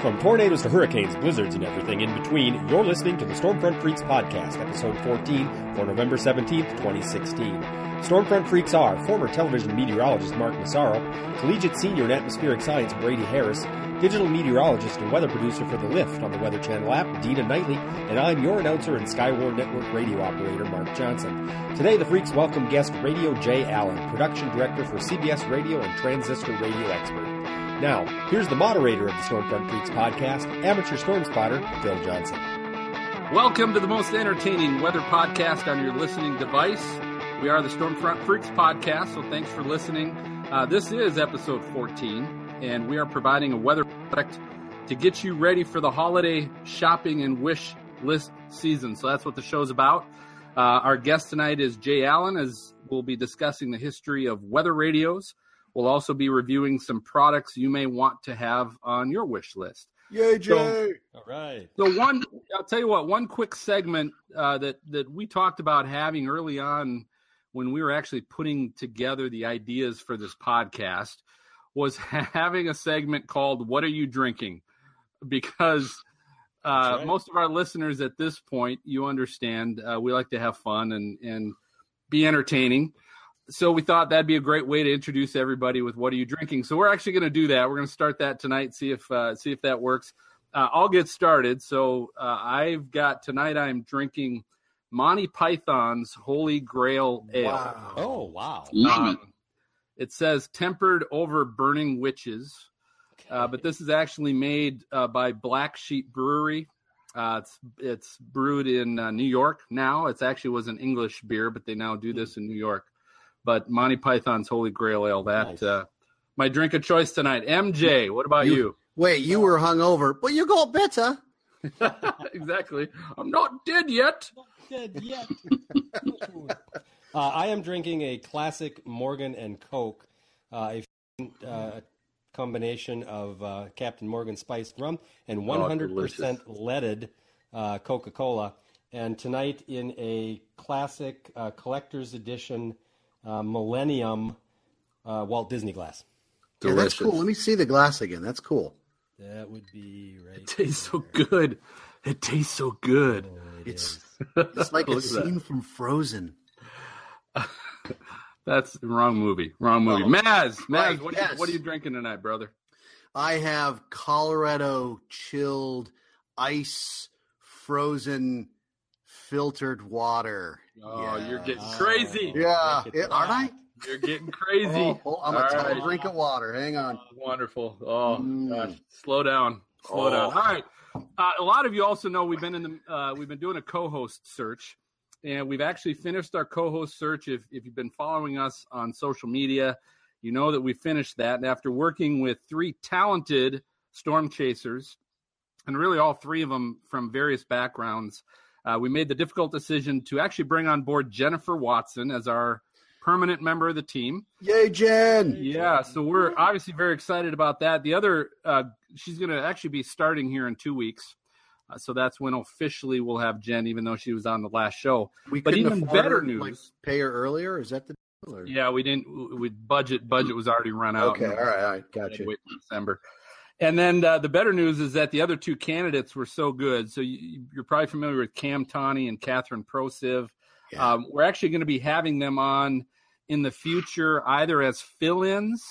From tornadoes to hurricanes, blizzards, and everything in between, you're listening to the Stormfront Freaks Podcast, episode 14 for November 17th, 2016. Stormfront Freaks are former television meteorologist Mark Massaro, collegiate senior in atmospheric science Brady Harris, digital meteorologist and weather producer for The Lift on the Weather Channel app, Dina Knightley, and I'm your announcer and Skywarn Network radio operator, Mark Johnson. Today, the Freaks welcome guest Radio Jay Allen, production director for CBS Radio and Transistor Radio Expert. Now, here's the moderator of the Stormfront Freaks podcast, amateur storm spotter, Phil Johnson. Welcome to the most entertaining weather podcast on your listening device. We are the Stormfront Freaks podcast, so thanks for listening. Uh, this is episode 14, and we are providing a weather product to get you ready for the holiday shopping and wish list season. So that's what the show's about. Uh, our guest tonight is Jay Allen, as we'll be discussing the history of weather radios. We'll also be reviewing some products you may want to have on your wish list. Yay, Jay! So, all right. So one, I'll tell you what, one quick segment uh, that that we talked about having early on when we were actually putting together the ideas for this podcast was having a segment called "What Are You Drinking?" Because uh, right. most of our listeners at this point, you understand, uh, we like to have fun and and be entertaining so we thought that'd be a great way to introduce everybody with what are you drinking. So we're actually going to do that. We're going to start that tonight. See if uh, see if that works. Uh, I'll get started. So uh, I've got tonight. I'm drinking Monty Python's Holy Grail Ale. Wow. Oh wow! Um, it says tempered over burning witches, uh, but this is actually made uh, by Black Sheep Brewery. Uh, it's it's brewed in New York now. It's actually was an English beer, but they now do this in New York but Monty Python's Holy Grail Ale. That nice. uh, my drink of choice tonight. MJ, what about you? you? Wait, you were hungover, but you got better. exactly. I'm not dead yet. Not dead yet. uh, I am drinking a classic Morgan and Coke, uh, a uh, combination of uh, Captain Morgan spiced rum and 100% oh, leaded uh, Coca Cola. And tonight, in a classic uh, collector's edition uh, Millennium uh, Walt Disney glass. Yeah, that's cool. Let me see the glass again. That's cool. That would be right. It tastes so good. It tastes so good. Oh, it it's it's like a scene that. from Frozen. That's the wrong movie. Wrong movie. Oh, Maz, Maz, right, what, yes. are you, what are you drinking tonight, brother? I have Colorado chilled ice frozen filtered water. Oh, yeah. you're getting crazy. Yeah, it, aren't I? You're getting crazy. oh, oh, I'm a right. drink of water. Hang on. Oh, wonderful. Oh, mm. gosh. Slow down. Slow oh. down. All right. Uh, a lot of you also know we've been in the uh, we've been doing a co-host search, and we've actually finished our co-host search. If if you've been following us on social media, you know that we finished that. And after working with three talented storm chasers, and really all three of them from various backgrounds, uh, we made the difficult decision to actually bring on board Jennifer Watson as our permanent member of the team. Yay, Jen! Yeah, so we're obviously very excited about that. The other, uh, she's going to actually be starting here in two weeks. Uh, so that's when officially we'll have Jen, even though she was on the last show. We but even better news, like, pay her earlier. Is that the deal? Or? Yeah, we didn't. We budget budget was already run out. Okay, all right, all right, got you. Wait December. And then uh, the better news is that the other two candidates were so good. So you, are probably familiar with Cam Tawney and Catherine Prosiv. Yeah. Um, we're actually going to be having them on in the future, either as fill-ins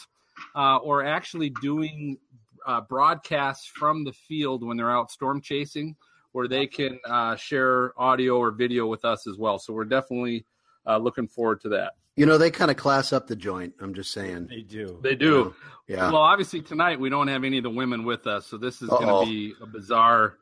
uh, or actually doing uh, broadcasts from the field when they're out storm chasing, where they can uh, share audio or video with us as well. So we're definitely uh, looking forward to that. You know, they kind of class up the joint. I'm just saying. They do. They do. Yeah. Well, obviously tonight we don't have any of the women with us, so this is going to be a bizarre,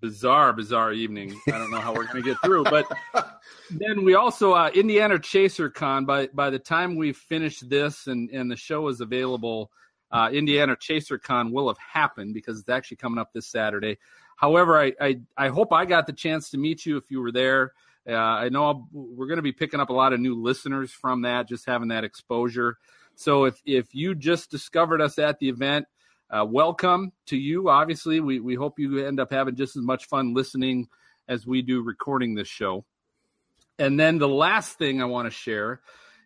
bizarre, bizarre evening. I don't know how we're going to get through, but then we also uh, Indiana Chaser Con. By by the time we finish this and and the show is available, uh, Indiana Chaser Con will have happened because it's actually coming up this Saturday. However, I, I I hope I got the chance to meet you if you were there. Uh, I know I'll, we're going to be picking up a lot of new listeners from that, just having that exposure. So if if you just discovered us at the event, uh, welcome to you. Obviously, we we hope you end up having just as much fun listening as we do recording this show. And then the last thing I want to share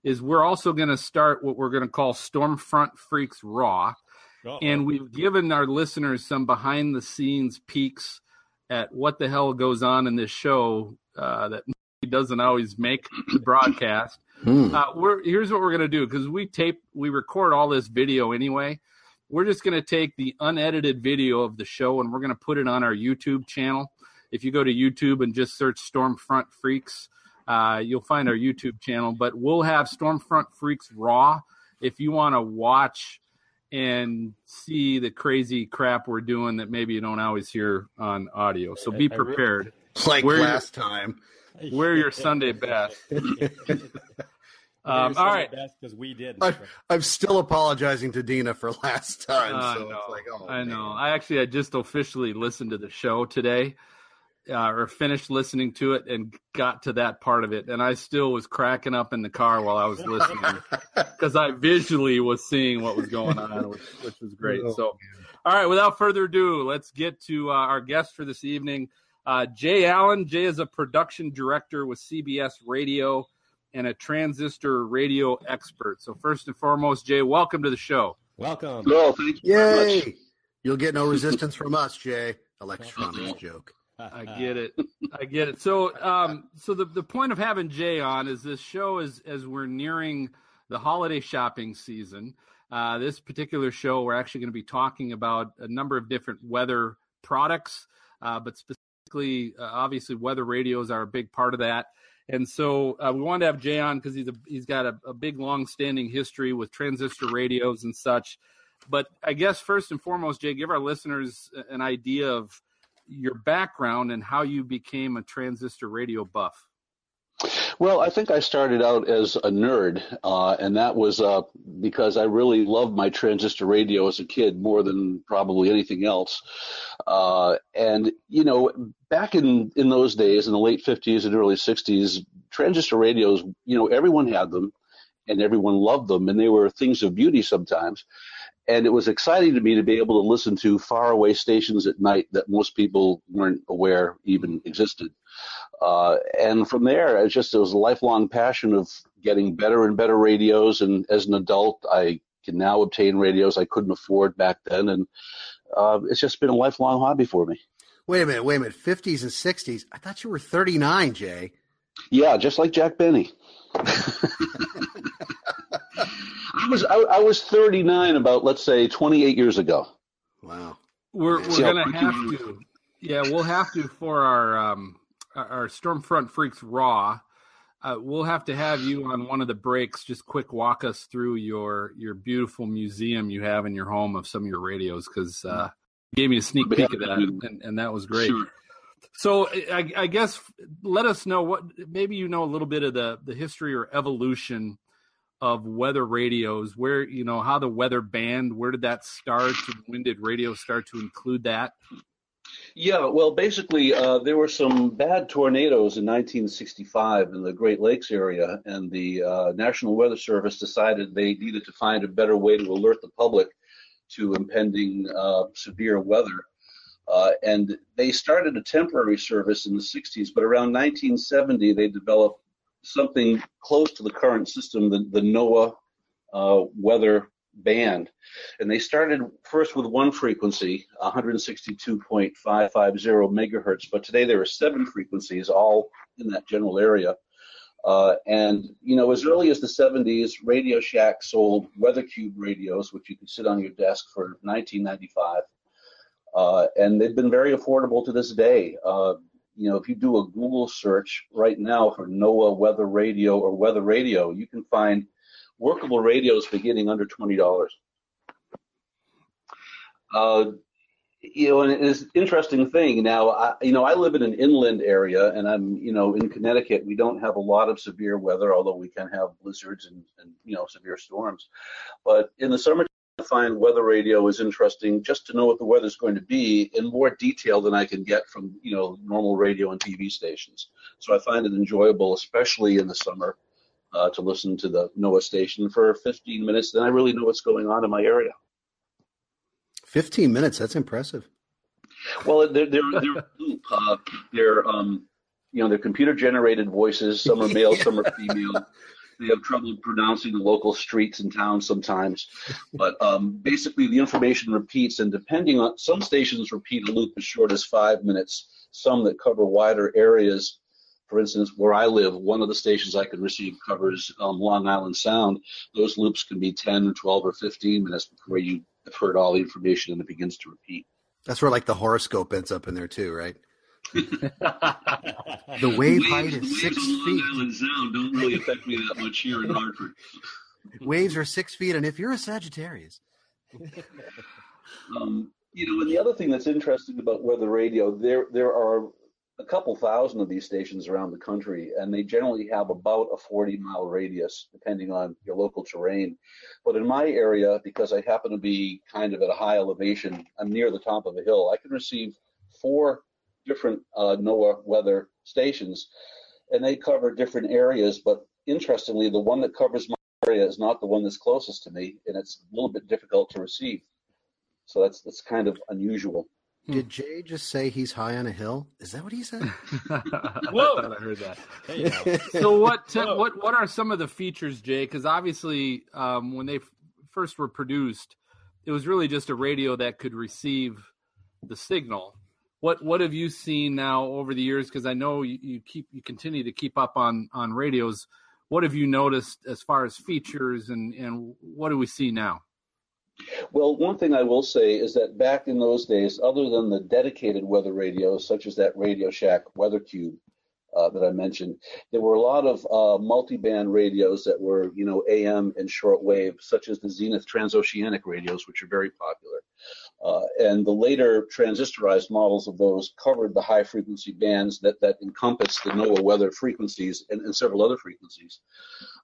is we're also going to start what we're going to call Stormfront Freaks Raw. Uh-oh. and we've given our listeners some behind the scenes peeks at what the hell goes on in this show uh, that doesn't always make the broadcast. Hmm. Uh, we're here's what we're gonna do because we tape, we record all this video anyway. We're just gonna take the unedited video of the show and we're gonna put it on our YouTube channel. If you go to YouTube and just search Stormfront Freaks, uh, you'll find our YouTube channel. But we'll have Stormfront Freaks Raw if you want to watch and see the crazy crap we're doing that maybe you don't always hear on audio. So be prepared. Like wear last your, time. Wear your Sunday best. Um, all right, because we did. I, am still apologizing to Dina for last time. Uh, so know, like, oh, I man. know. I actually I just officially listened to the show today, uh, or finished listening to it and got to that part of it, and I still was cracking up in the car while I was listening because I visually was seeing what was going on, which, which was great. Oh, so, man. all right, without further ado, let's get to uh, our guest for this evening, uh, Jay Allen. Jay is a production director with CBS Radio and a transistor radio expert. So, first and foremost, Jay, welcome to the show. Welcome. Well, thank you. Yay! You'll get no resistance from us, Jay. Electronics joke. I get it. I get it. So, um, so the the point of having Jay on is this show is as we're nearing the holiday shopping season. Uh, this particular show, we're actually going to be talking about a number of different weather products, uh, but specifically, uh, obviously, weather radios are a big part of that. And so uh, we wanted to have Jay on because he's a, he's got a, a big, long-standing history with transistor radios and such. But I guess first and foremost, Jay, give our listeners an idea of your background and how you became a transistor radio buff. Well, I think I started out as a nerd, uh, and that was uh, because I really loved my transistor radio as a kid more than probably anything else. Uh, and you know, back in in those days, in the late '50s and early '60s, transistor radios, you know, everyone had them, and everyone loved them, and they were things of beauty sometimes and it was exciting to me to be able to listen to faraway stations at night that most people weren't aware even existed. Uh, and from there, it just it was a lifelong passion of getting better and better radios. And as an adult, I can now obtain radios I couldn't afford back then, and uh, it's just been a lifelong hobby for me. Wait a minute, wait a minute. 50s and 60s. I thought you were 39, Jay. Yeah, just like Jack Benny. I was I, I, was 39 about let's say 28 years ago. Wow. We're we're gonna have to. Yeah, we'll have to for our um our Stormfront Freaks Raw. Uh, we'll have to have you on one of the breaks. Just quick walk us through your your beautiful museum you have in your home of some of your radios because uh, you gave me a sneak peek of that, and, and that was great. Sure. So I, I, guess let us know what maybe you know a little bit of the the history or evolution of weather radios where you know how the weather band where did that start when did radio start to include that? Yeah well basically uh, there were some bad tornadoes in 1965 in the great lakes area and the uh, national weather service decided they needed to find a better way to alert the public to impending uh, severe weather. Uh, and they started a temporary service in the 60s but around 1970 they developed something close to the current system, the, the NOAA uh, weather band. And they started first with one frequency, 162.550 megahertz, but today there are seven frequencies, all in that general area. Uh, and, you know, as early as the 70s, Radio Shack sold Weather Cube radios, which you could sit on your desk for 1995. Uh, and they've been very affordable to this day. Uh, you know, if you do a Google search right now for NOAA weather radio or weather radio, you can find workable radios beginning under twenty dollars. Uh, you know, and it's an interesting thing. Now, I, you know, I live in an inland area, and I'm, you know, in Connecticut. We don't have a lot of severe weather, although we can have blizzards and, and you know, severe storms. But in the summer find weather radio is interesting just to know what the weather's going to be in more detail than I can get from you know normal radio and TV stations. So I find it enjoyable, especially in the summer, uh, to listen to the NOAA station for 15 minutes. Then I really know what's going on in my area. 15 minutes. That's impressive. Well, they're they're they're, uh, they're um, you know they're computer generated voices. Some are male, some are female they have trouble pronouncing the local streets and towns sometimes. But um, basically, the information repeats, and depending on some stations repeat a loop as short as five minutes, some that cover wider areas. For instance, where I live, one of the stations I can receive covers um, Long Island Sound. Those loops can be 10, or 12, or 15 minutes before you have heard all the information and it begins to repeat. That's where like the horoscope ends up in there too, right? The wave height is six feet. Long Island Sound don't really affect me that much here in Hartford. Waves are six feet, and if you're a Sagittarius, um, you know, and the other thing that's interesting about weather radio, there there are a couple thousand of these stations around the country, and they generally have about a 40 mile radius, depending on your local terrain. But in my area, because I happen to be kind of at a high elevation, I'm near the top of a hill, I can receive four different uh, NOAA weather stations, and they cover different areas. But interestingly, the one that covers my area is not the one that's closest to me, and it's a little bit difficult to receive. So that's that's kind of unusual. Did Jay just say he's high on a hill? Is that what he said? Whoa! I, I heard that. so what? what? What are some of the features, Jay? Because obviously, um, when they f- first were produced, it was really just a radio that could receive the signal what what have you seen now over the years? Because I know you, you keep you continue to keep up on on radios. What have you noticed as far as features and and what do we see now? Well, one thing I will say is that back in those days, other than the dedicated weather radios, such as that Radio Shack Weather Cube, uh, that I mentioned. There were a lot of uh, multi-band radios that were, you know, AM and shortwave, such as the Zenith transoceanic radios, which are very popular. Uh, and the later transistorized models of those covered the high frequency bands that, that encompass the NOAA weather frequencies and, and several other frequencies.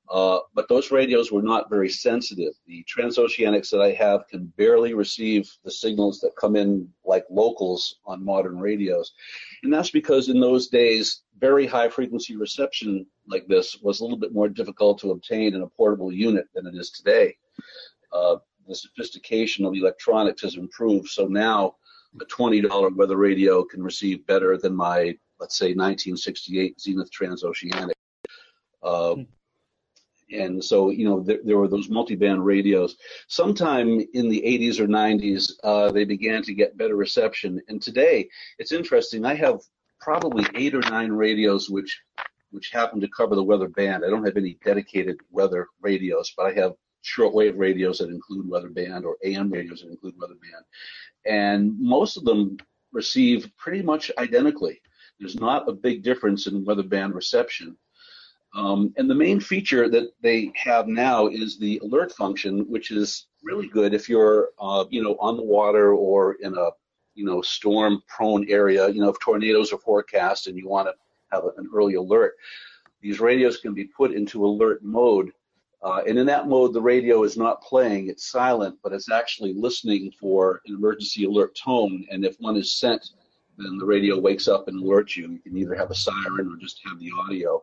Uh, but those radios were not very sensitive. The transoceanics that I have can barely receive the signals that come in like locals on modern radios. And that's because in those days, very high frequency reception like this was a little bit more difficult to obtain in a portable unit than it is today. Uh, the sophistication of electronics has improved. So now a $20 weather radio can receive better than my, let's say, 1968 Zenith Transoceanic. Uh, and so, you know, there, there, were those multi-band radios. Sometime in the 80s or 90s, uh, they began to get better reception. And today, it's interesting. I have probably eight or nine radios which which happen to cover the weather band. I don't have any dedicated weather radios, but I have shortwave radios that include weather band or AM radios that include weather band. And most of them receive pretty much identically. There's not a big difference in weather band reception. Um, and the main feature that they have now is the alert function, which is really good if you're, uh, you know, on the water or in a, you know, storm-prone area. You know, if tornadoes are forecast and you want to have an early alert, these radios can be put into alert mode uh, and in that mode, the radio is not playing, it's silent, but it's actually listening for an emergency alert tone. And if one is sent, then the radio wakes up and alerts you. You can either have a siren or just have the audio.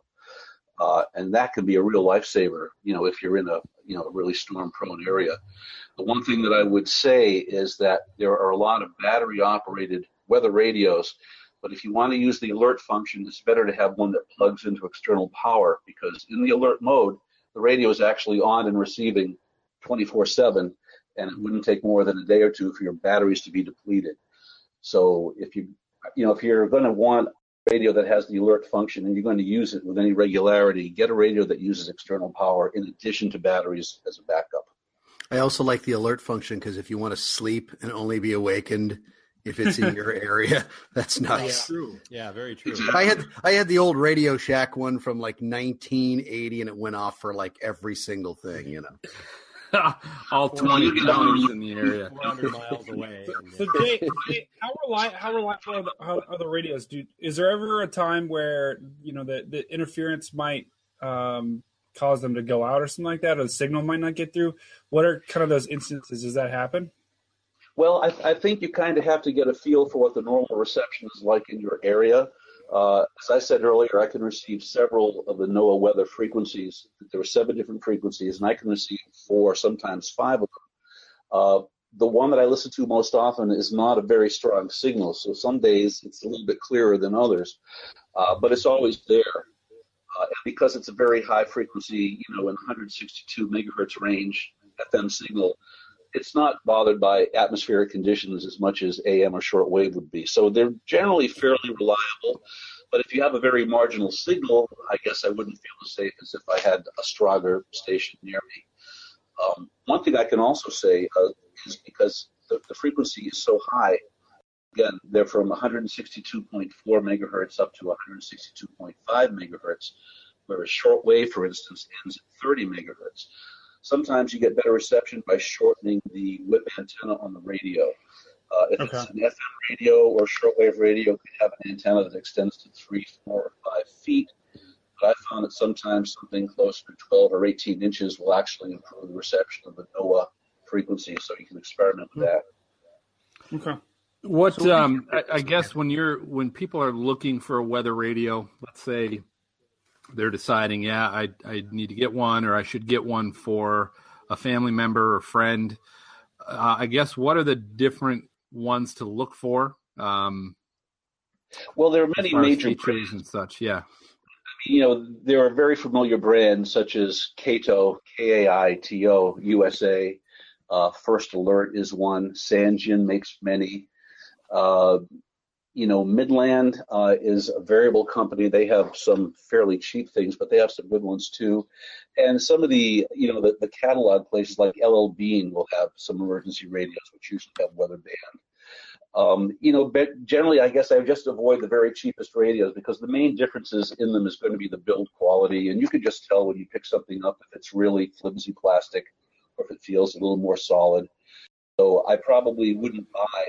Uh, and that can be a real lifesaver, you know, if you're in a, you know, a really storm prone area. The one thing that I would say is that there are a lot of battery operated weather radios, but if you want to use the alert function, it's better to have one that plugs into external power because in the alert mode, the radio is actually on and receiving 24 7, and it wouldn't take more than a day or two for your batteries to be depleted. So if you, you know, if you're going to want a radio that has the alert function and you're going to use it with any regularity, get a radio that uses external power in addition to batteries as a backup. I also like the alert function because if you want to sleep and only be awakened if it's in your area. That's nice. Yeah, true. Yeah, very true. I had I had the old Radio Shack one from like 1980, and it went off for like every single thing, you know. All 20 counties in the area, 400 miles away. So, Jay, Jay, how reliable how reliable are the, are the radios? Do is there ever a time where you know the the interference might um, cause them to go out or something like that, or the signal might not get through? What are kind of those instances? Does that happen? Well, I, I think you kind of have to get a feel for what the normal reception is like in your area. Uh, as I said earlier, I can receive several of the NOAA weather frequencies. There are seven different frequencies, and I can receive four, sometimes five of them. Uh, the one that I listen to most often is not a very strong signal, so some days it's a little bit clearer than others, uh, but it's always there. Uh, and because it's a very high frequency, you know, in 162 megahertz range FM signal, it's not bothered by atmospheric conditions as much as AM or shortwave would be. So they're generally fairly reliable. But if you have a very marginal signal, I guess I wouldn't feel as safe as if I had a stronger station near me. Um, one thing I can also say uh, is because the, the, frequency is so high, again, they're from 162.4 megahertz up to 162.5 megahertz, whereas shortwave, for instance, ends at 30 megahertz. Sometimes you get better reception by shortening the whip antenna on the radio. Uh, if okay. it's an FM radio or shortwave radio, you have an antenna that extends to three, four, or five feet. But I found that sometimes something closer to 12 or 18 inches will actually improve the reception of the NOAA frequency, so you can experiment with that. Okay. What so um, I, I guess when you're when people are looking for a weather radio, let's say they're deciding, yeah, I I need to get one, or I should get one for a family member or friend. Uh, I guess what are the different ones to look for? Um, well, there are many major brands. and such. Yeah, you know there are very familiar brands such as Kaito, K A I T O, USA. Uh, First Alert is one. Sangean makes many. Uh, you know, Midland uh, is a variable company. They have some fairly cheap things, but they have some good ones too. And some of the, you know, the, the catalog places like LL Bean will have some emergency radios, which usually have weather band. Um, you know, but generally, I guess I just avoid the very cheapest radios because the main differences in them is going to be the build quality, and you can just tell when you pick something up if it's really flimsy plastic or if it feels a little more solid. So I probably wouldn't buy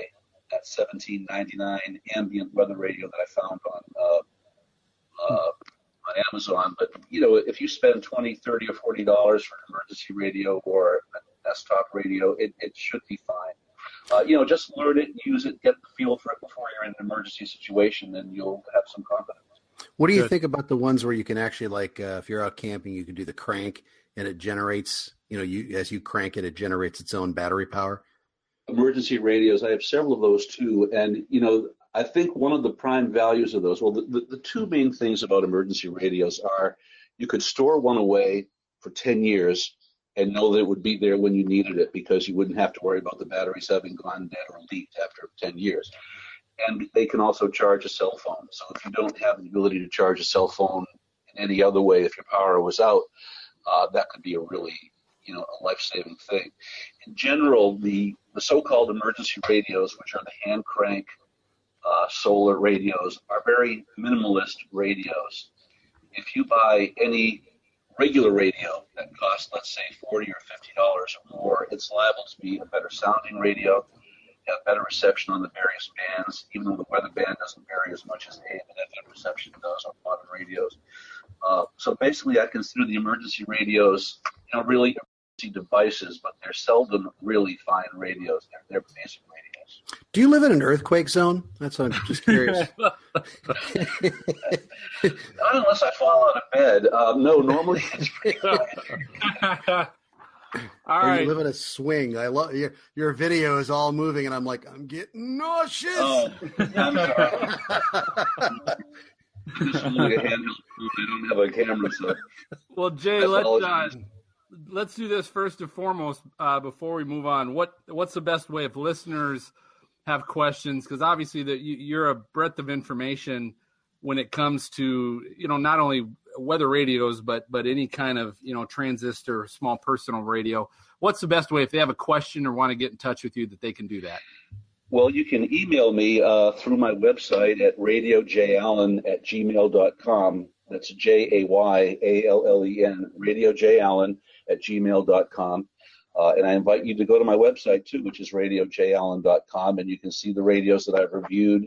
that 17.99 ambient weather radio that I found on uh, uh, on Amazon. But you know, if you spend 20, 30, or 40 dollars for an emergency radio or a desktop radio, it, it should be fine. Uh, you know, just learn it, use it, get the feel for it before you're in an emergency situation, and you'll have some confidence. What do you Good. think about the ones where you can actually, like, uh, if you're out camping, you can do the crank and it generates, you know, you as you crank it, it generates its own battery power emergency radios. I have several of those too. And, you know, I think one of the prime values of those, well, the, the, the two main things about emergency radios are you could store one away for 10 years and know that it would be there when you needed it because you wouldn't have to worry about the batteries having gone dead or leaked after 10 years. And they can also charge a cell phone. So if you don't have the ability to charge a cell phone in any other way, if your power was out, uh, that could be a really you know a life-saving thing. In general, the the so-called emergency radios, which are the hand crank uh, solar radios, are very minimalist radios. If you buy any regular radio that costs, let's say, forty or fifty dollars or more, it's liable to be a better sounding radio, have better reception on the various bands, even though the weather band doesn't vary as much as AM and FM reception does on modern radios. Uh, so basically, I consider the emergency radios, you know, really devices, but they're seldom really fine radios. They're, they're basic radios. Do you live in an earthquake zone? That's what I'm just curious. Not unless I fall out of bed. Um, no, normally it's pretty All right. You live in a swing. I love your your video is all moving, and I'm like, I'm getting nauseous. Oh, I'm sorry. I don't have a camera, so. Well, Jay, let's uh, let's do this first and foremost uh, before we move on. What what's the best way if listeners have questions? Because obviously that you, are a breadth of information when it comes to you know not only weather radios but but any kind of you know transistor small personal radio. What's the best way if they have a question or want to get in touch with you that they can do that? Well, you can email me uh, through my website at radiojallen at gmail.com. That's J A Y A L L E N, Radio J Allen at gmail.com. Uh, and I invite you to go to my website too, which is radiojallen.com, and you can see the radios that I've reviewed,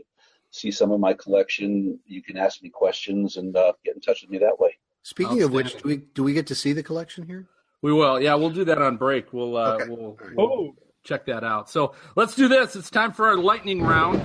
see some of my collection. You can ask me questions and uh, get in touch with me that way. Speaking of which, do we do we get to see the collection here? We will. Yeah, we'll do that on break. We'll uh, okay. we'll, we'll oh. check that out. So let's do this. It's time for our lightning round.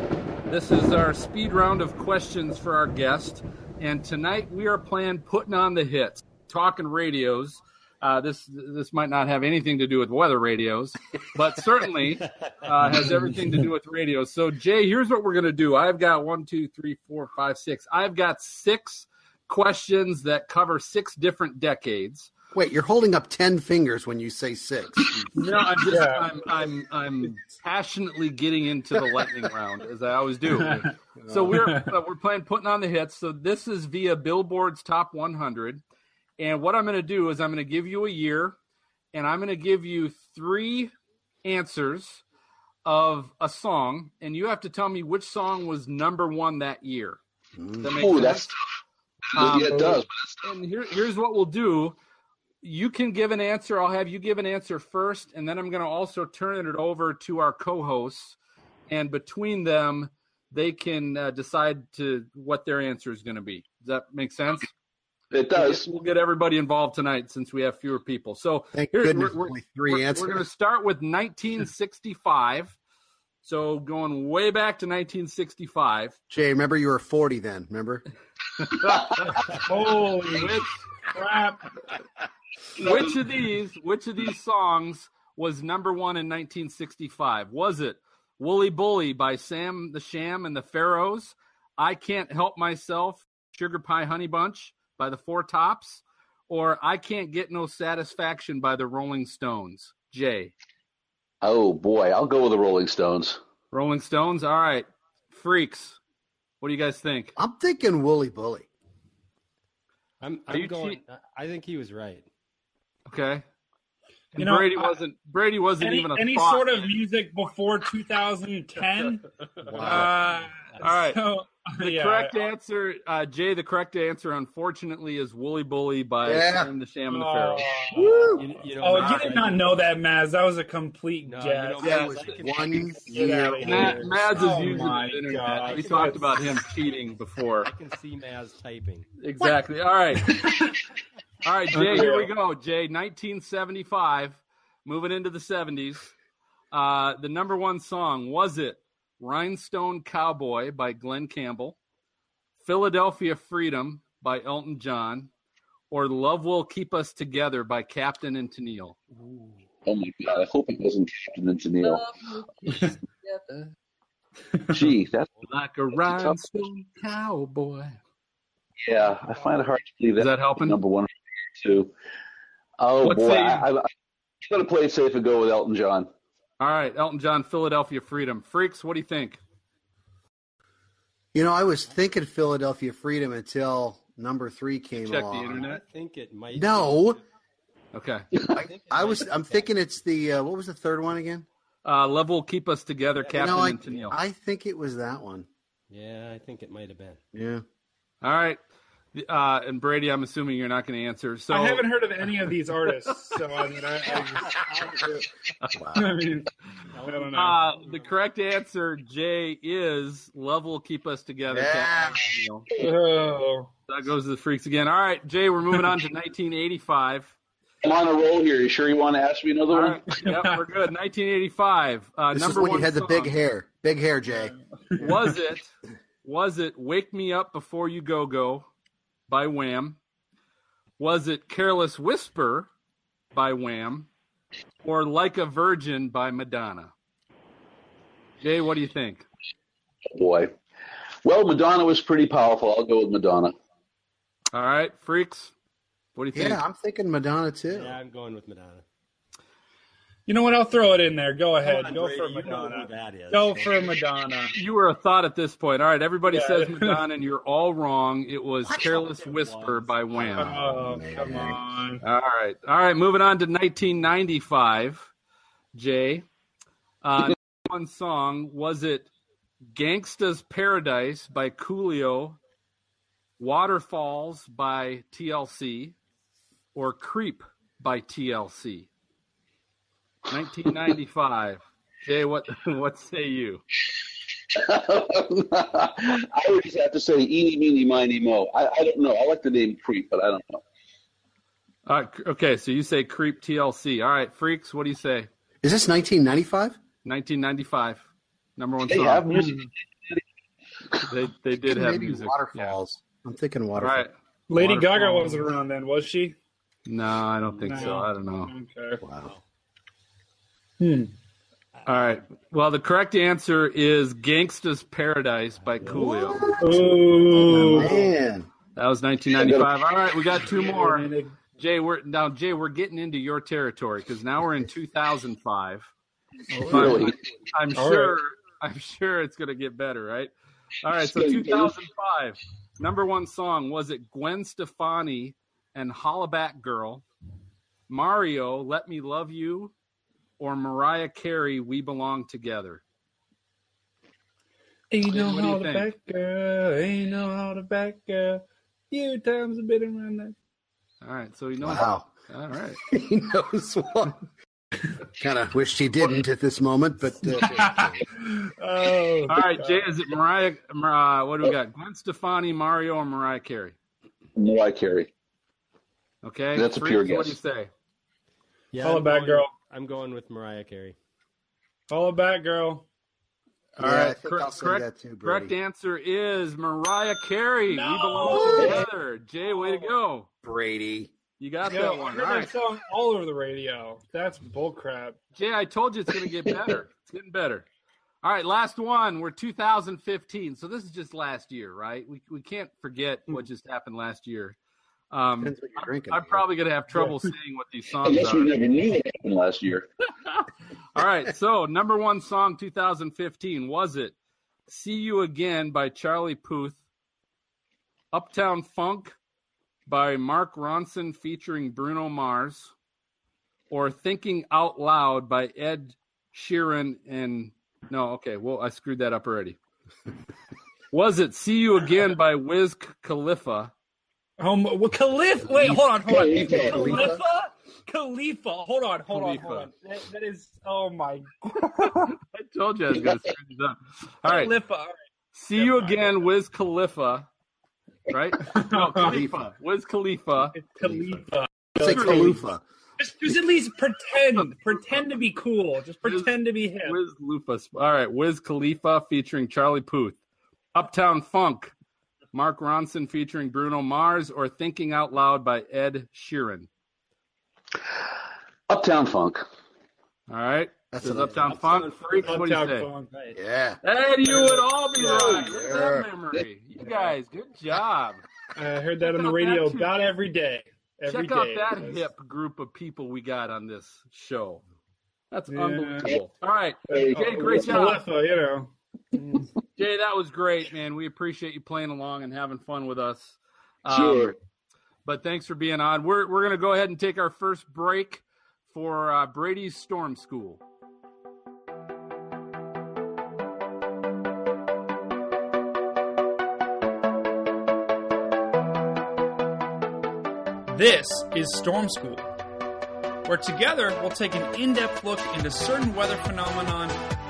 This is our speed round of questions for our guest, and tonight we are playing putting on the hits, talking radios. Uh, this this might not have anything to do with weather radios, but certainly uh, has everything to do with radios. So Jay, here's what we're gonna do. I've got one, two, three, four, five, six. I've got six questions that cover six different decades. Wait, you're holding up ten fingers when you say six. No, I'm just Yeah. I'm, I'm I'm passionately getting into the lightning round as I always do. So we're uh, we're playing putting on the hits. So this is via Billboard's Top 100, and what I'm going to do is I'm going to give you a year, and I'm going to give you three answers of a song, and you have to tell me which song was number one that year. That Oh, that's Um, yeah, it does. and here, here's what we'll do. You can give an answer. I'll have you give an answer first, and then I'm going to also turn it over to our co-hosts, and between them, they can uh, decide to what their answer is going to be. Does that make sense? It does. We'll get everybody involved tonight since we have fewer people. So Thank here- goodness, we're- we're- three we're, answers. We're going to start with 1965. So going way back to 1965. Jay, remember you were 40 then. Remember? Holy crap! which of these which of these songs was number one in 1965 was it woolly bully by sam the sham and the pharaohs i can't help myself sugar pie honey bunch by the four tops or i can't get no satisfaction by the rolling stones jay Oh boy, I'll go with the Rolling Stones. rolling stones all right freaks what do you guys think I'm thinking Wooly Bully. I'm, Are you I'm going. cheat- I think he was right. okay and You know, brady wasn't brady wasn't Any, even a any thought. sort of music before 2010? Uh, All right. So, The yeah, correct I- answer, uh, Jay. The correct answer, unfortunately, is "Wooly Bully" by Yeah. Sam the Sham and the Oh, Pharaohs. You, you know, oh, Maz, you did not know that, Maz. That was a complete No, you guess. know, That Maz, was one year out of here. Maz is Oh using my the internet. God. We talked about him cheating before. I can see Maz typing. Exactly. All right. All right, Jay. Here we go. Jay, 1975, moving into the 70s. Uh, the number one song was it "Rhinestone Cowboy" by Glen Campbell, "Philadelphia Freedom" by Elton John, or "Love Will Keep Us Together" by Captain and Tennille? Oh my god, I hope it wasn't Captain and Tennille. Gee, that's Like a rhinestone cowboy. yeah. I find it hard to believe Is that that helping? number one too. Oh What boy, say- I, I, I'm gonna play it safe and go with Elton John. All right, Elton John, Philadelphia Freedom. Freaks, what do you think? You know, I was thinking Philadelphia Freedom until number three came Check the internet. I think it might. No, Okay. I, think I was. I'm that. thinking it's the uh, what was the third one again? Uh, Love Will Keep Us Together, Captain no, I, and Tennille. I think it was that one. Yeah, I think it might have been. Yeah. All right. Uh, and Brady, I'm assuming you're not going to answer. So I haven't heard of any of these artists, so I mean, I, I, I mean, I don't know. uh, the correct answer, Jay, is Love Will Keep Us Together. Yeah. Captain and Tennille. oh, That goes to the freaks again. All right, Jay, we're moving on to 1985. I'm on a roll here. You sure you want to ask me another All one? right. Yep, we're good. 1985. Uh, This number is when one you had the big hair. Big hair, Jay. was it was it wake me up before you go go by wham was it careless whisper by wham or like a virgin by madonna jay what do you think Boy. Well, Madonna was pretty powerful. I'll go with Madonna. all right freaks what do you think Yeah, I'm thinking Madonna too. Yeah, I'm going with Madonna. You know what? I'll throw it in there. Go ahead. On, Go Brady, for you know Madonna. that is. Go for Madonna. you were a thought at this point all right everybody Yeah. says madonna and you're all wrong it was careless It whisper was. by wham Oh, man. come on. All right. All right. Moving on to 1995. Jay. Uh, one song was it Gangsta's Paradise by Coolio, Waterfalls by TLC, or Creep by TLC? 1995. Jay, what what say you? I would just have to say eeny, meeny, miny, mo. I, I don't know. I like the name Creep, but I don't know. Uh, okay, so you say Creep TLC. All right, freaks, what do you say? Is this 1995? 1995. Number one They song. have music. They they did have Maybe music. Waterfalls. I'm thinking Yeah. Waterfalls. right. Lady Gaga wasn't around then, was she? No, I don't think so. I don't know. Okay. Wow. Hmm. All right. Well, the correct answer is "Gangsta's Paradise" by Coolio. Ooh. Man. That was 1995. All right, we got two more. Jay, we're now Jay, we're getting into your territory because now we're in 2005. Really? I'm All sure. I'm sure it's going to get better, right? All right. So 2005, number one song was it Gwen Stefani and Hollaback Girl, Mario, Let Me Love You, or Mariah Carey, We Belong Together? Ain't no What do how to think? back girl. Ain't no how to back girl. Few times a bit around that. All right. So you know. Wow. All right. he knows one. kind of wished he didn't at this moment, but uh, oh, All right, Jay. Is it Mariah? Mariah what do we got? Gwen Stefani, Mario, or Mariah Carey? Mariah Carey. Okay. That's a Freaks, pure What do you guess. say? Yeah, Call I'm it back, girl. I'm going with Mariah Carey. Follow back, girl. All yeah, right, I think cor- I'll say correct- that too, Correct answer is Mariah Carey. We belong together. Jay, way to go. Brady. You got Yo, that I one. heard All that song all over the radio. That's bullcrap. Jay, I told you it's going to get better. it's getting better. All right, last one. We're 2015. So this is just last year, right? We, we can't forget what hmm. just happened last year. Um, Depends what you're drinking. I'm probably going to have trouble saying what these songs guess are. we never knew what happened last year. All right, so number one song 2015 was it "See You Again" by Charlie Puth, "Uptown Funk" by Mark Ronson featuring Bruno Mars, or "Thinking Out Loud" by Ed Sheeran and no, okay, well I screwed that up already. was it "See You Again" by Wiz Khalifa? Um, well, Khalifa. Wait, hold on, hold on. Khalifa. Khalifa. Khalifa. Hold on, hold on, hold on. That, that is. Oh my. I told you I was going to screw this up. All right, Khalifa. All right. See you again, Wiz Khalifa. Right? No, Khalifa. Wiz Khalifa. It's Khalifa. It's like Khalifa. Just, just at least pretend. pretend to be cool. Just pretend to be him. Wiz Khalifa. All right, Wiz Khalifa featuring Charlie Puth. Uptown Funk. Mark Ronson featuring Bruno Mars or Thinking Out Loud by Ed Sheeran. Uptown Funk. All right. That's This is Uptown thought. Funk. Freaks, what do you Uptown say? Funk. Yeah. And you would all be right. Look at Yeah. that memory. You guys, good job. I heard that on the radio that about every day. Every Check out day. that hip group of people we got on this show. That's Yeah. unbelievable. All right. Hey, Jay, great oh, job. Khalifa, you know. Jay, that was great, man. We appreciate you playing along and having fun with us. Um, Sure. But thanks for being on. We're, we're going to go ahead and take our first break for uh, Brady's Storm School. This is Storm School, where together we'll take an in depth look into certain weather phenomenon,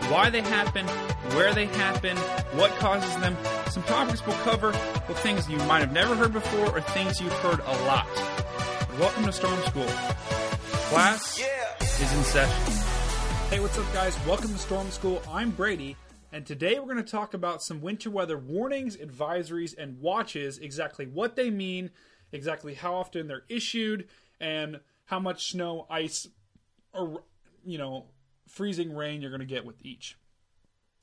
why they happen, where they happen, what causes them. Some topics we'll cover with things you might have never heard before or things you've heard a lot. Welcome to Storm School. Class is in session. Hey, what's up, guys? Welcome to Storm School. I'm Brady, and today we're going to talk about some winter weather warnings, advisories, and watches, exactly what they mean, exactly how often they're issued, and how much snow, ice, or, you know, freezing rain you're going to get with each.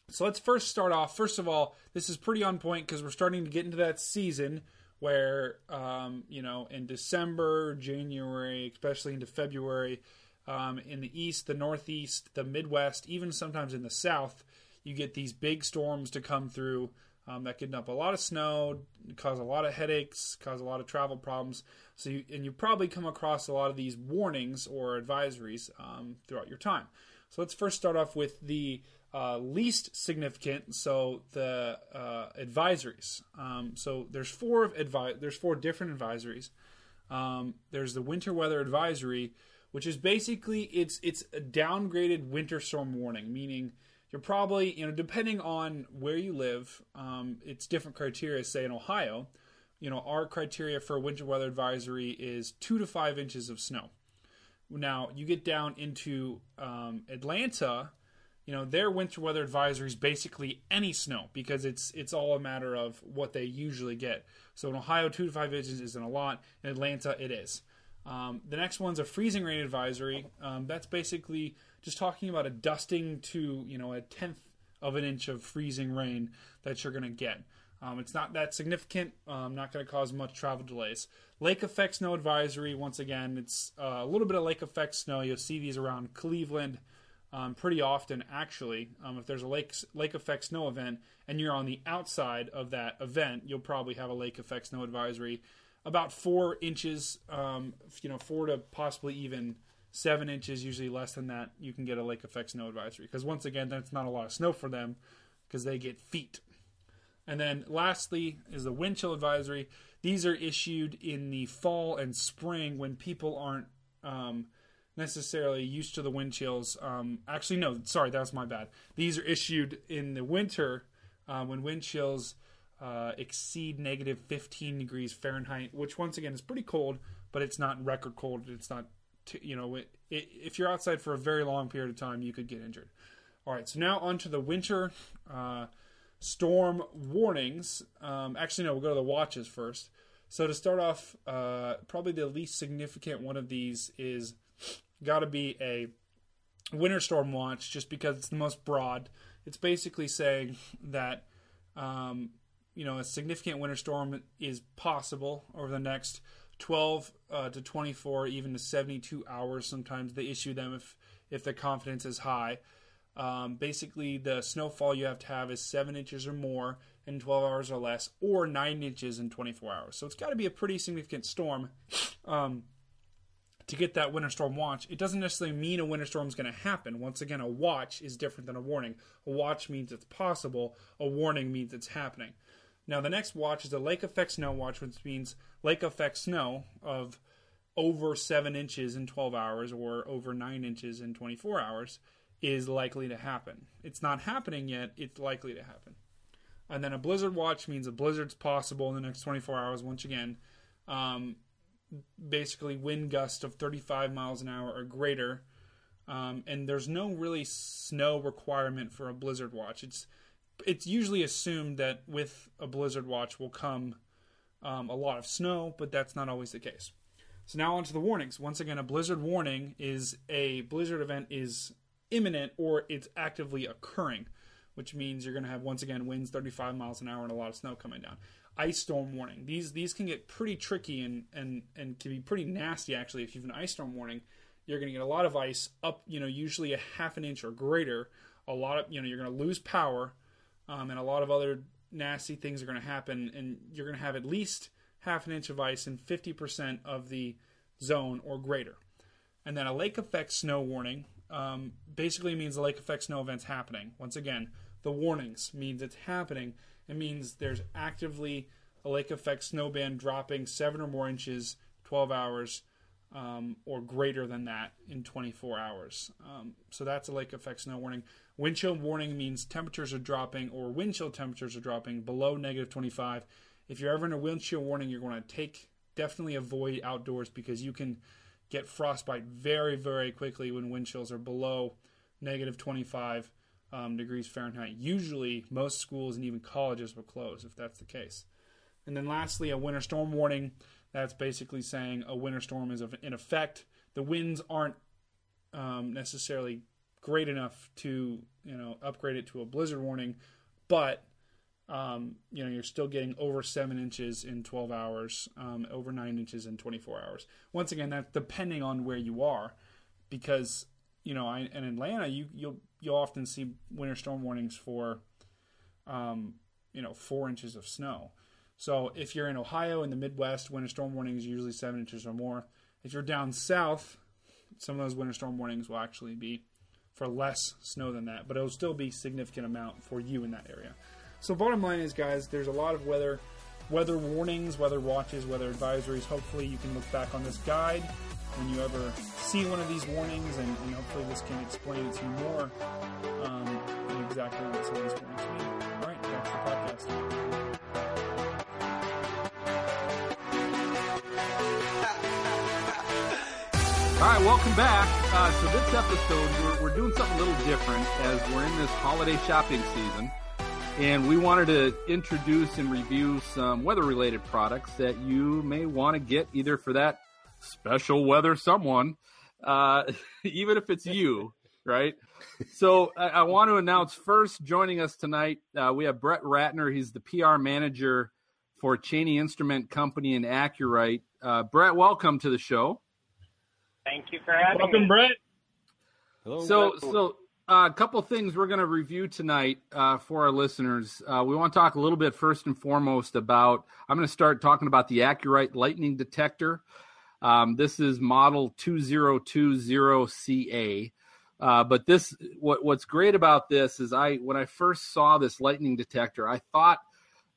So let's first start off. First of all, this is pretty on point because we're starting to get into that season where, um, you know, in December, January, especially into February, um, in the east, the northeast, the Midwest, even sometimes in the south, you get these big storms to come through um, that can dump a lot of snow, cause a lot of headaches, cause a lot of travel problems. So, you, and you probably come across a lot of these warnings or advisories um, throughout your time. So let's first start off with the uh, least significant. So the uh, advisories. Um, so there's four of advi- There's four different advisories. Um, there's the winter weather advisory, which is basically it's it's a downgraded winter storm warning, meaning you're probably you know depending on where you live, um, it's different criteria. Say in Ohio, you know our criteria for a winter weather advisory is two to five inches of snow. Now you get down into um, Atlanta, you know their winter weather advisory is basically any snow because it's it's all a matter of what they usually get. So in Ohio, two to five inches isn't a lot. In Atlanta, it is. Um, the next one's a freezing rain advisory. Um, that's basically just talking about a dusting to you know a tenth of an inch of freezing rain that you're going to get. Um, it's not that significant. Um, not going to cause much travel delays. Lake effect snow advisory. Once again, it's uh, a little bit of lake effect snow. You'll see these around Cleveland um, pretty often, actually. Um, if there's a lake lake effect snow event and you're on the outside of that event, you'll probably have a lake effect snow advisory. About four inches, um, you know, four to possibly even seven inches, usually less than that, you can get a lake effect snow advisory. Because once again, that's not a lot of snow for them because they get feet. And then lastly is the wind chill advisory. These are issued in the fall and spring when people aren't um, necessarily used to the wind chills. Um, actually, no, sorry, that's my bad. These are issued in the winter uh, when wind chills uh, exceed negative 15 degrees Fahrenheit, which once again is pretty cold, but it's not record cold. It's not, t- you know, it, it, if you're outside for a very long period of time, you could get injured. All right, so now on to the winter uh, storm warnings. Um, actually, no, we'll go to the watches first. So to start off, uh, probably the least significant one of these is got to be a winter storm watch, just because it's the most broad. It's basically saying that um, you know a significant winter storm is possible over the next 12 uh, to 24, even to 72 hours. Sometimes they issue them if if the confidence is high. Um, basically, the snowfall you have to have is seven inches or more in 12 hours or less, or nine inches in 24 hours. So it's got to be a pretty significant storm um, to get that winter storm watch. It doesn't necessarily mean a winter storm is going to happen. Once again, a watch is different than a warning. A watch means it's possible. A warning means it's happening. Now, the next watch is a lake effect snow watch, which means lake effect snow of over seven inches in 12 hours or over nine inches in 24 hours is likely to happen. It's not happening yet, it's likely to happen. And then a blizzard watch means a blizzard's possible in the next 24 hours, once again. Um, basically, wind gust of 35 miles an hour or greater. Um, and there's no really snow requirement for a blizzard watch. It's it's usually assumed that with a blizzard watch will come um, a lot of snow, but that's not always the case. So now onto the warnings. Once again, a blizzard warning is a blizzard event is imminent or it's actively occurring, which means you're going to have once again winds 35 miles an hour and a lot of snow coming down. Ice storm warning. These these can get pretty tricky and and and can be pretty nasty actually. If you have an ice storm warning, you're going to get a lot of ice up, you know, usually a half an inch or greater. A lot of you know you're going to lose power, um, and a lot of other nasty things are going to happen, and you're going to have at least half an inch of ice in 50% of the zone or greater. And then a lake effect snow warning um, basically means the lake effect snow event's happening. Once again, the warnings means it's happening. It means there's actively a lake effect snow band dropping seven or more inches, 12 hours, um, or greater than that in 24 hours. Um, so that's a lake effect snow warning. Wind chill warning means temperatures are dropping or wind chill temperatures are dropping below negative 25. If you're ever in a wind chill warning, you're going to take definitely avoid outdoors because you can get frostbite very, very quickly when wind chills are below negative 25 um, degrees Fahrenheit. Usually, most schools and even colleges will close if that's the case. And then, lastly, a winter storm warning. That's basically saying a winter storm is in effect. The winds aren't um, necessarily great enough to you know upgrade it to a blizzard warning, but um, you know, you're still getting over seven inches in 12 hours, um, over nine inches in 24 hours. Once again, that's depending on where you are, because you know, I, in Atlanta, you you'll you'll often see winter storm warnings for, um, you know, four inches of snow. So if you're in Ohio in the Midwest, winter storm warnings usually seven inches or more. If you're down south, some of those winter storm warnings will actually be for less snow than that, but it'll still be significant amount for you in that area. So bottom line is, guys, there's a lot of weather, weather warnings, weather watches, weather advisories. Hopefully, you can look back on this guide when you ever see one of these warnings, and, and hopefully, this can explain it to you more um, exactly what some of these warnings mean. All right, to the podcast. All right, welcome back. Uh, so this episode, we're, we're doing something a little different as we're in this holiday shopping season. And we wanted to introduce and review some weather related products that you may want to get either for that special weather someone, uh, even if it's you. right? So I, I, want to announce first joining us tonight, uh, we have Brett Ratner. He's the PR manager for Chaney Instrument Company and AcuRite. Uh, Brett, welcome to the show. Thank you for having welcome, me. Welcome, Brett. Hello. So, so uh, a couple things we're going to review tonight uh, for our listeners. Uh, we want to talk a little bit first and foremost about. I'm going to start talking about the AcuRite lightning detector. Um, this is model 2020CA. Uh, but this, what, what's great about this is I, when I first saw this lightning detector, I thought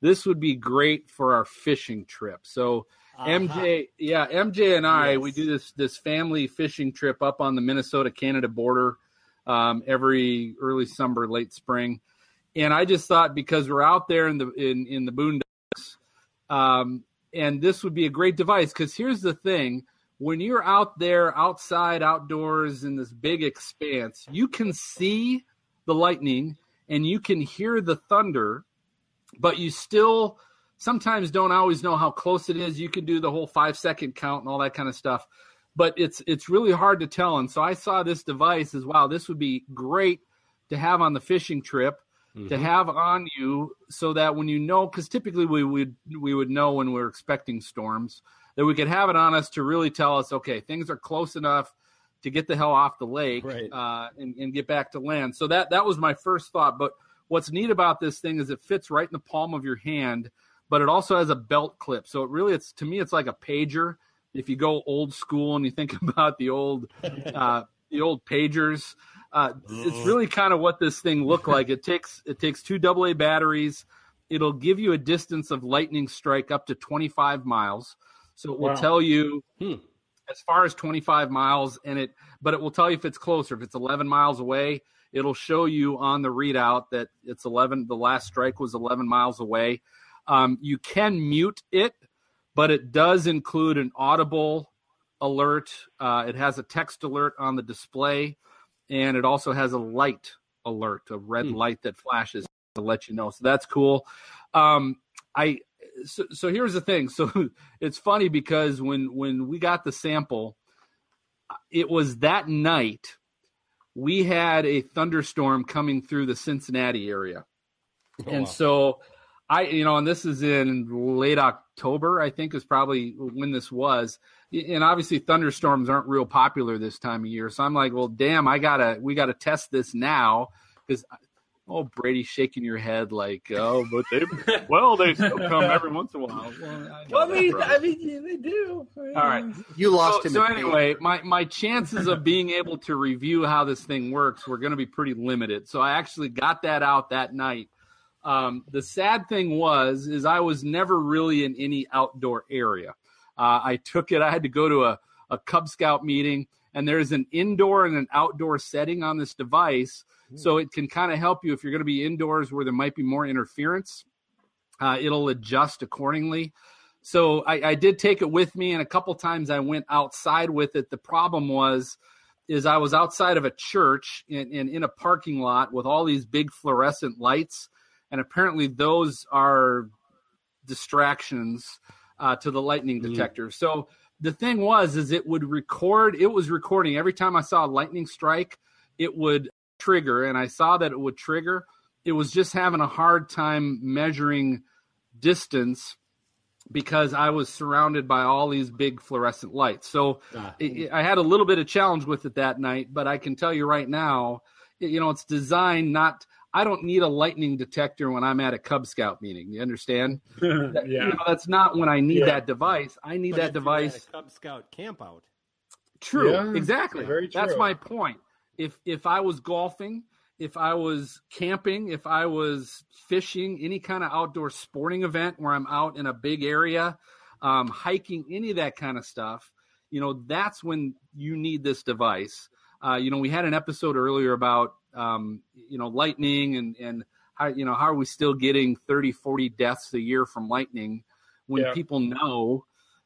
this would be great for our fishing trip. So uh-huh. MJ, yeah, MJ and I, yes. we do this this family fishing trip up on the Minnesota Canada border um, every early summer, late spring, and I just thought because we're out there in the in in the boondocks, um, and this would be a great device. Because here's the thing: when you're out there outside outdoors in this big expanse, you can see the lightning and you can hear the thunder, but you still sometimes don't always know how close it is. You can do the whole five second count and all that kind of stuff, but it's it's really hard to tell. And so I saw this device as wow, this would be great to have on the fishing trip. Mm-hmm. To have on you, so that when you know, because typically we would we would know when we're expecting storms, that we could have it on us to really tell us, okay, things are close enough to get the hell off the lake right. uh, and, and, get back to land. So that that was my first thought. But what's neat about this thing is it fits right in the palm of your hand, but it also has a belt clip. So it really, it's to me, it's like a pager. If you go old school and you think about the old uh, the old pagers. Uh, it's really kind of what this thing looked like. It takes it takes two AA batteries. It'll give you a distance of lightning strike up to 25 miles. So it will wow. tell you hmm. as far as 25 miles, and it, but it will tell you if it's closer. If it's 11 miles away, it'll show you on the readout that it's 11. The last strike was 11 miles away. Um, you can mute it, but it does include an audible alert. Uh, it has a text alert on the display, and it also has a light alert, a red hmm. light that flashes to let you know. So that's cool. Um, I so, so here's the thing. So it's funny because when when we got the sample, it was that night we had a thunderstorm coming through the Cincinnati area, oh, and wow. so I you know, and this is in late October, I think is probably when this was. And obviously thunderstorms aren't real popular this time of year. So I'm like, well, damn, I gotta we gotta test this now because Oh, Brady shaking your head like, oh, but they, well, they still come every once in a while. Well, I, well, I mean, I mean, they do. All right, you lost so, him. So anyway, my my chances of being able to review how this thing works were going to be pretty limited. So I actually got that out that night. Um, the sad thing was, is I was never really in any outdoor area. Uh, I took it. I had to go to a, a Cub Scout meeting, and there's an indoor and an outdoor setting on this device so it can kind of help you if you're going to be indoors where there might be more interference. Uh, it'll adjust accordingly. So I, I, did take it with me, and a couple times I went outside with it. The problem was, is I was outside of a church and in, a parking lot with all these big fluorescent lights, and apparently those are distractions uh, to the lightning mm. detector. Mm. So the thing was, is it would record. It was recording every time I saw a lightning strike. It would trigger and I saw that it would trigger, it was just having a hard time measuring distance because I was surrounded by all these big fluorescent lights. So ah. it, I had a little bit of challenge with it that night, but I can tell you right now, you know, it's designed not. I don't need a lightning detector when I'm at a Cub Scout meeting. You understand? that, yeah. You know, that's not when I need yeah. that device. I need but that device. Cub Scout camp out. True. Yeah, exactly. Very true. That's my point if if I was golfing, if I was camping, if I was fishing, any kind of outdoor sporting event where I'm out in a big area, um, hiking, any of that kind of stuff, you know, that's when you need this device. Uh, you know, we had an episode earlier about, um, you know, lightning and, and how, you know, how are we still getting 30, 40 deaths a year from lightning when yeah. people know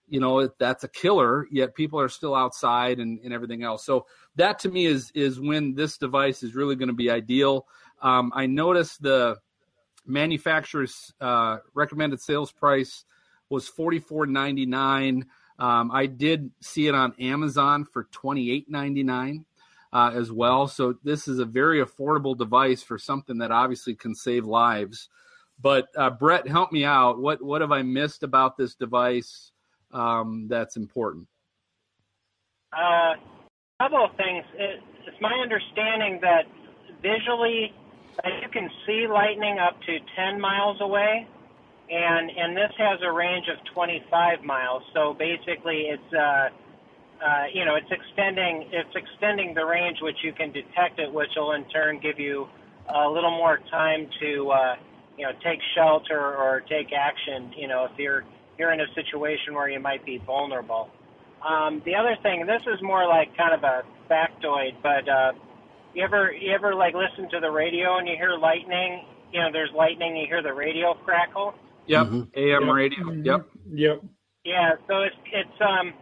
you know that's a killer yet people are still outside and, and everything else. So that to me is is when this device is really going to be ideal. Um, i noticed the manufacturer's uh, recommended sales price was 44.99 um, i did see it on amazon for 28.99 uh, as well. So this is a very affordable device for something that obviously can save lives. But uh, Brett, help me out. What what have I missed about this device um, that's important? Uh, a couple of things. It, it's my understanding that visually uh, you can see lightning up to 10 miles away, and and this has a range of 25 miles. So basically, it's uh, uh, you know it's extending it's extending the range which you can detect it, which will in turn give you a little more time to uh, you know take shelter or take action. You know if you're you're in a situation where you might be vulnerable. Um, the other thing, this is more like kind of a factoid, but uh, you ever you ever like listen to the radio and you hear lightning? You know, there's lightning. You hear the radio crackle. Yep, mm-hmm. AM yep. radio. Mm-hmm. Yep. Yep. Yeah. So it's it's um.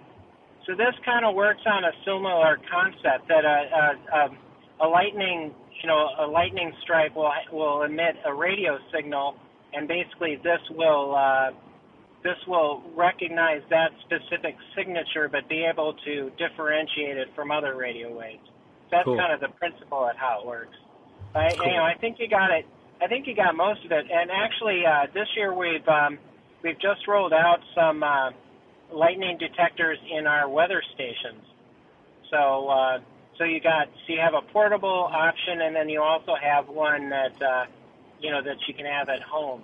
So this kind of works on a similar concept that a a, a, a lightning you know a lightning strike will will emit a radio signal, and basically this will uh, this will recognize that specific signature, but be able to differentiate it from other radio waves. That's cool. kind of the principle at how it works. I, cool. you know, I think you got it. I think you got most of it. And actually, uh, this year we've um, we've just rolled out some uh, lightning detectors in our weather stations. So uh, so you got so you have a portable option, and then you also have one that uh, you know that you can have at home.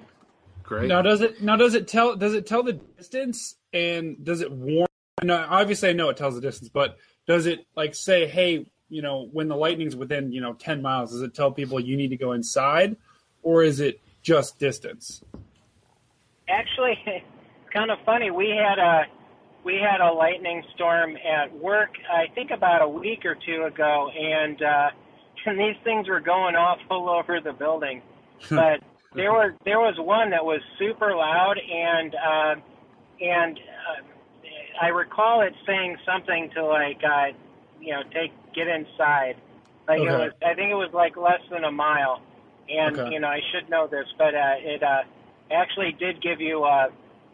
Great. Now does it now does it tell does it tell the distance and does it warn? Now, obviously, I know it tells the distance, but does it like say, hey, you know, when the lightning's within you know ten miles, does it tell people you need to go inside, or is it just distance? Actually, it's kind of funny. We had a we had a lightning storm at work. I think about a week or two ago, and uh, and these things were going off all over the building, but there was there was one that was super loud and uh, and uh, I recall it saying something to like uh, you know take get inside. Like okay. it was I think it was like less than a mile, and okay. you know I should know this, but uh, it uh, actually did give you uh,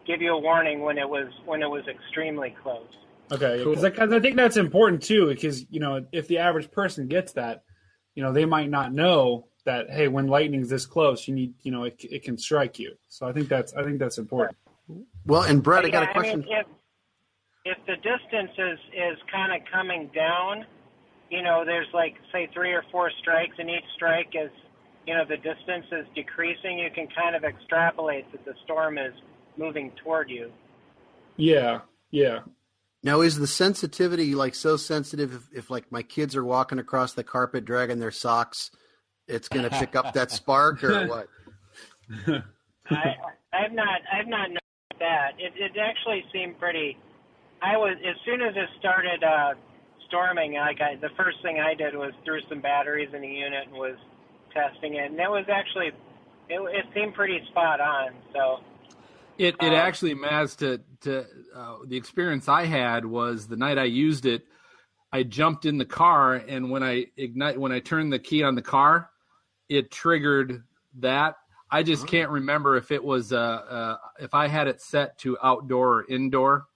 give you a warning when it was when it was extremely close. Okay, because cool. I, I think that's important too, because you know if the average person gets that, you know they might not know that hey, when lightning's this close, you need you know it, it can strike you. So I think that's I think that's important. Well, and Brett, I got a question. I mean, if, if the distance is is kind of coming down, you know, there's like say three or four strikes, and each strike is you know the distance is decreasing. You can kind of extrapolate that the storm is moving toward you. Yeah, yeah. Now, is the sensitivity like so sensitive if, if like my kids are walking across the carpet dragging their socks? it's going to pick up that spark or what? I I've not I've not noticed that. It it actually seemed pretty. I was as soon as it started uh, storming, like I, the first thing I did was threw some batteries in the unit and was testing it, and it was actually it, it seemed pretty spot on. So it it um, actually, Maz, to to uh, the experience I had was the night I used it. I jumped in the car, and when I ignite, when I turned the key on the car, it triggered that. I just uh-huh. can't remember if it was uh, uh, if I had it set to outdoor or indoor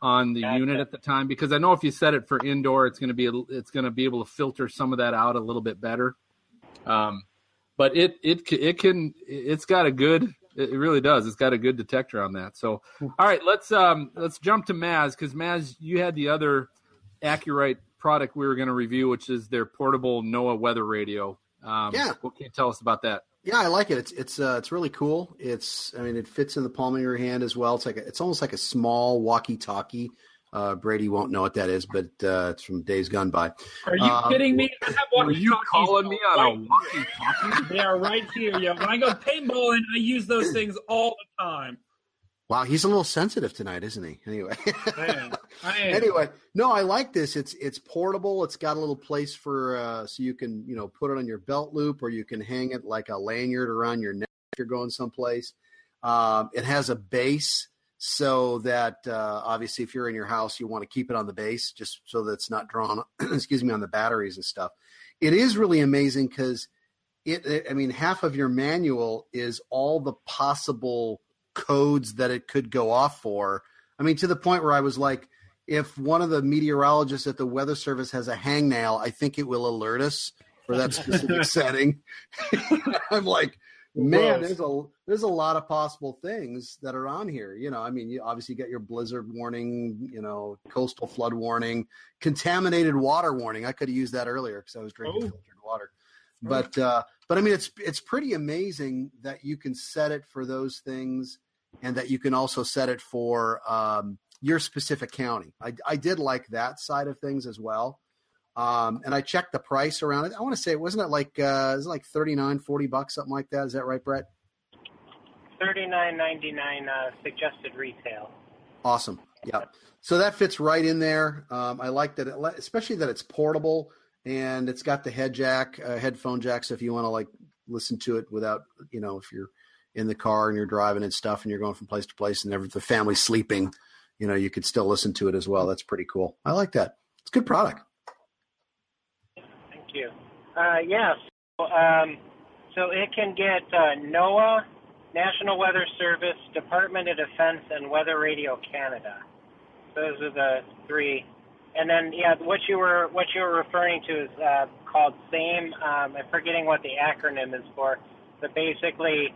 on the gotcha. unit at the time because I know if you set it for indoor, it's going to be it's going to be able to filter some of that out a little bit better. Um, but it it it can it's got a good it really does. It's got a good detector on that. So, all right, let's um let's jump to Maz because Maz, you had the other AcuRite product we were going to review, which is their portable NOAA weather radio. Um, yeah. What can you tell us about that? Yeah, I like it. It's it's uh, it's really cool. It's I mean it fits in the palm of your hand as well. It's like a, it's almost like a small walkie-talkie. Uh, Brady won't know what that is, but uh, it's from days gone by. Are you um, kidding me? Are you calling me on a walkie-talkie? They are right here. Yeah, when I go paintballing, I use those things all the time. Wow, he's a little sensitive tonight, isn't he? Anyway. I am. I am. Anyway, no, I like this. It's it's portable. It's got a little place for uh, so you can you know put it on your belt loop or you can hang it like a lanyard around your neck if you're going someplace. Um, it has a base so that uh, obviously if you're in your house you want to keep it on the base just so that it's not drawn excuse me on the batteries and stuff. It is really amazing because it, it I mean half of your manual is all the possible codes that it could go off for. I mean, to the point where I was like, if one of the meteorologists at the Weather Service has a hangnail, I think it will alert us for that specific setting. I'm like, man, there's a there's a lot of possible things that are on here. You know, I mean, you obviously get your blizzard warning, you know, coastal flood warning, contaminated water warning. I could have used that earlier because I was drinking oh. filtered water. But uh, but I mean, it's it's pretty amazing that you can set it for those things, and that you can also set it for um, your specific county. I, I did like that side of things as well. Um, and I checked the price around it. I want to say, it wasn't it like, uh, it like 39, 40 bucks, something like that? Is that right, Brett? Thirty-nine ninety-nine uh, suggested retail. Awesome. Yeah. So that fits right in there. Um, I like that, it, especially that it's portable and it's got the head jack, uh, headphone jack. So if you want to like listen to it without, you know, if you're in the car and you're driving and stuff and you're going from place to place and the family's sleeping, you know, you could still listen to it as well. That's pretty cool. I like that. It's a good product you. Uh, yes. Um, so it can get uh, NOAA, National Weather Service, Department of Defense, and Weather Radio Canada. Those are the three. And then, yeah, what you were what you were referring to is uh, called SAME. Um, I'm forgetting what the acronym is for, but basically,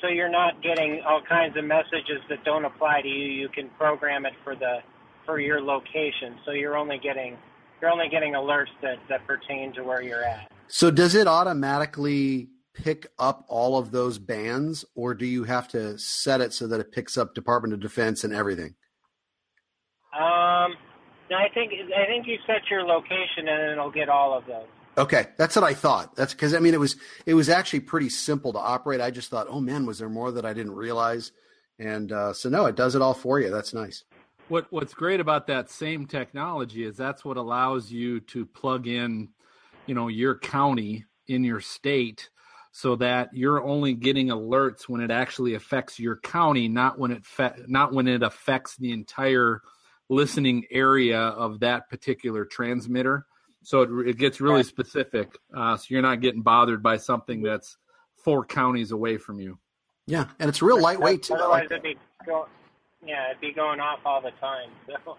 so you're not getting all kinds of messages that don't apply to you. You can program it for the for your location. So you're only getting you're only getting alerts that, that pertain to where you're at. So does it automatically pick up all of those bands or do you have to set it so that it picks up Department of Defense and everything? Um, I think I think you set your location and it'll get all of those. Okay, that's what I thought. That's because I mean it was it was actually pretty simple to operate. I just thought, oh man, was there more that I didn't realize? And uh, so no, it does it all for you. That's nice. What What's great about that same technology is that's what allows you to plug in, you know, your county in your state, so that you're only getting alerts when it actually affects your county, not when it fe- not when it affects the entire listening area of that particular transmitter. So it, it gets really specific. Uh, so you're not getting bothered by something that's four counties away from you. Yeah, and it's real lightweight too. Otherwise, it'd be yeah, it'd be going off all the time.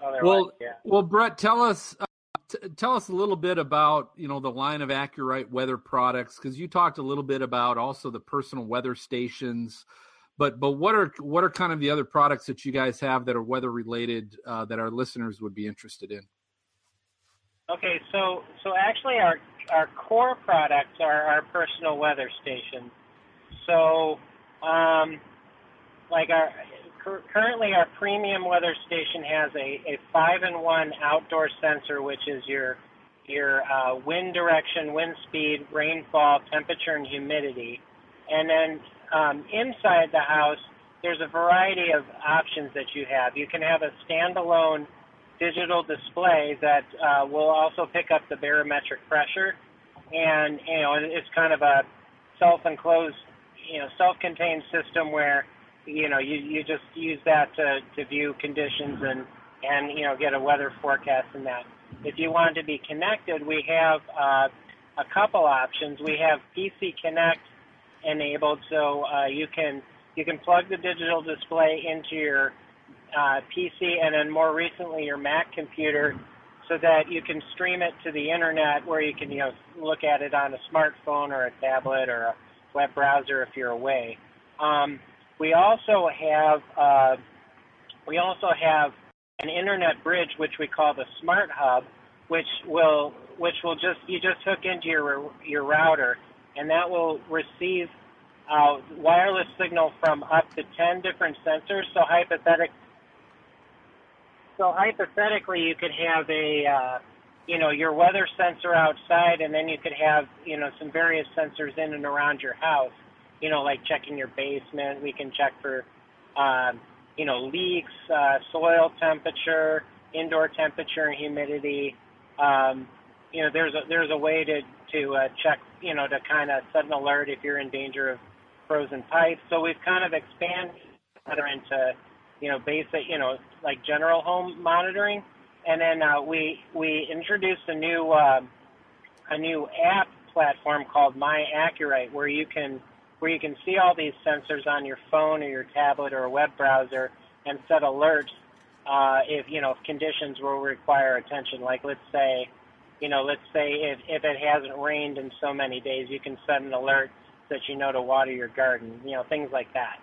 So. well, yeah. well, Brett, tell us uh, t- tell us a little bit about you know the line of AcuRite weather products because you talked a little bit about also the personal weather stations, but but what are what are kind of the other products that you guys have that are weather related uh, that our listeners would be interested in? Okay, so so actually our our core products are our personal weather stations. So um, like our currently our premium weather station has a, a five in one outdoor sensor, which is your your uh, wind direction, wind speed, rainfall, temperature, and humidity. And then um, inside the house, there's a variety of options that you have. You can have a standalone digital display that uh, will also pick up the barometric pressure, and you know it's kind of a self-enclosed, you know, self-contained system where you know, you, you just use that to, to view conditions and, and, you know, get a weather forecast and that. If you want to be connected, we have uh, a couple options. We have PC Connect enabled, so uh, you can you can plug the digital display into your uh, PC and then more recently your Mac computer, so that you can stream it to the internet where you can you know look at it on a smartphone or a tablet or a web browser if you're away. Um, we also have uh, we also have an internet bridge which we call the Smart Hub, which will which will just you just hook into your your router, and that will receive uh, wireless signal from up to ten different sensors. So hypothetic, so hypothetically, you could have a uh, you know your weather sensor outside, and then you could have you know some various sensors in and around your house you know, like checking your basement. We can check for, um, you know, leaks, uh, soil temperature, indoor temperature and humidity. Um, you know, there's a there's a way to to uh, check, you know, to kind of set an alert if you're in danger of frozen pipes. So we've kind of expanded into, you know, basic, you know, like general home monitoring. And then uh, we we introduced a new uh, a new app platform called My AcuRite, where you can where you can see all these sensors on your phone or your tablet or a web browser and set alerts uh, if you know if conditions will require attention. Like let's say, you know, let's say if if it hasn't rained in so many days, you can set an alert that you know to water your garden. You know, things like that.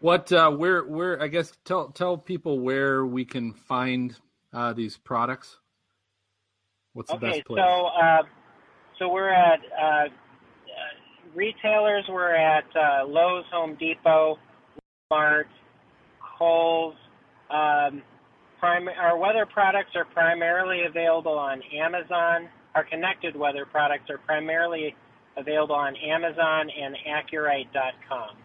What uh, where where I guess tell tell people where we can find uh, these products. What's the okay, best place? so uh, so we're at uh, retailers. We're at uh, Lowe's, Home Depot, Walmart, Kohl's. Um, prim- our weather products are primarily available on Amazon. Our connected weather products are primarily available on Amazon and AcuRite.com,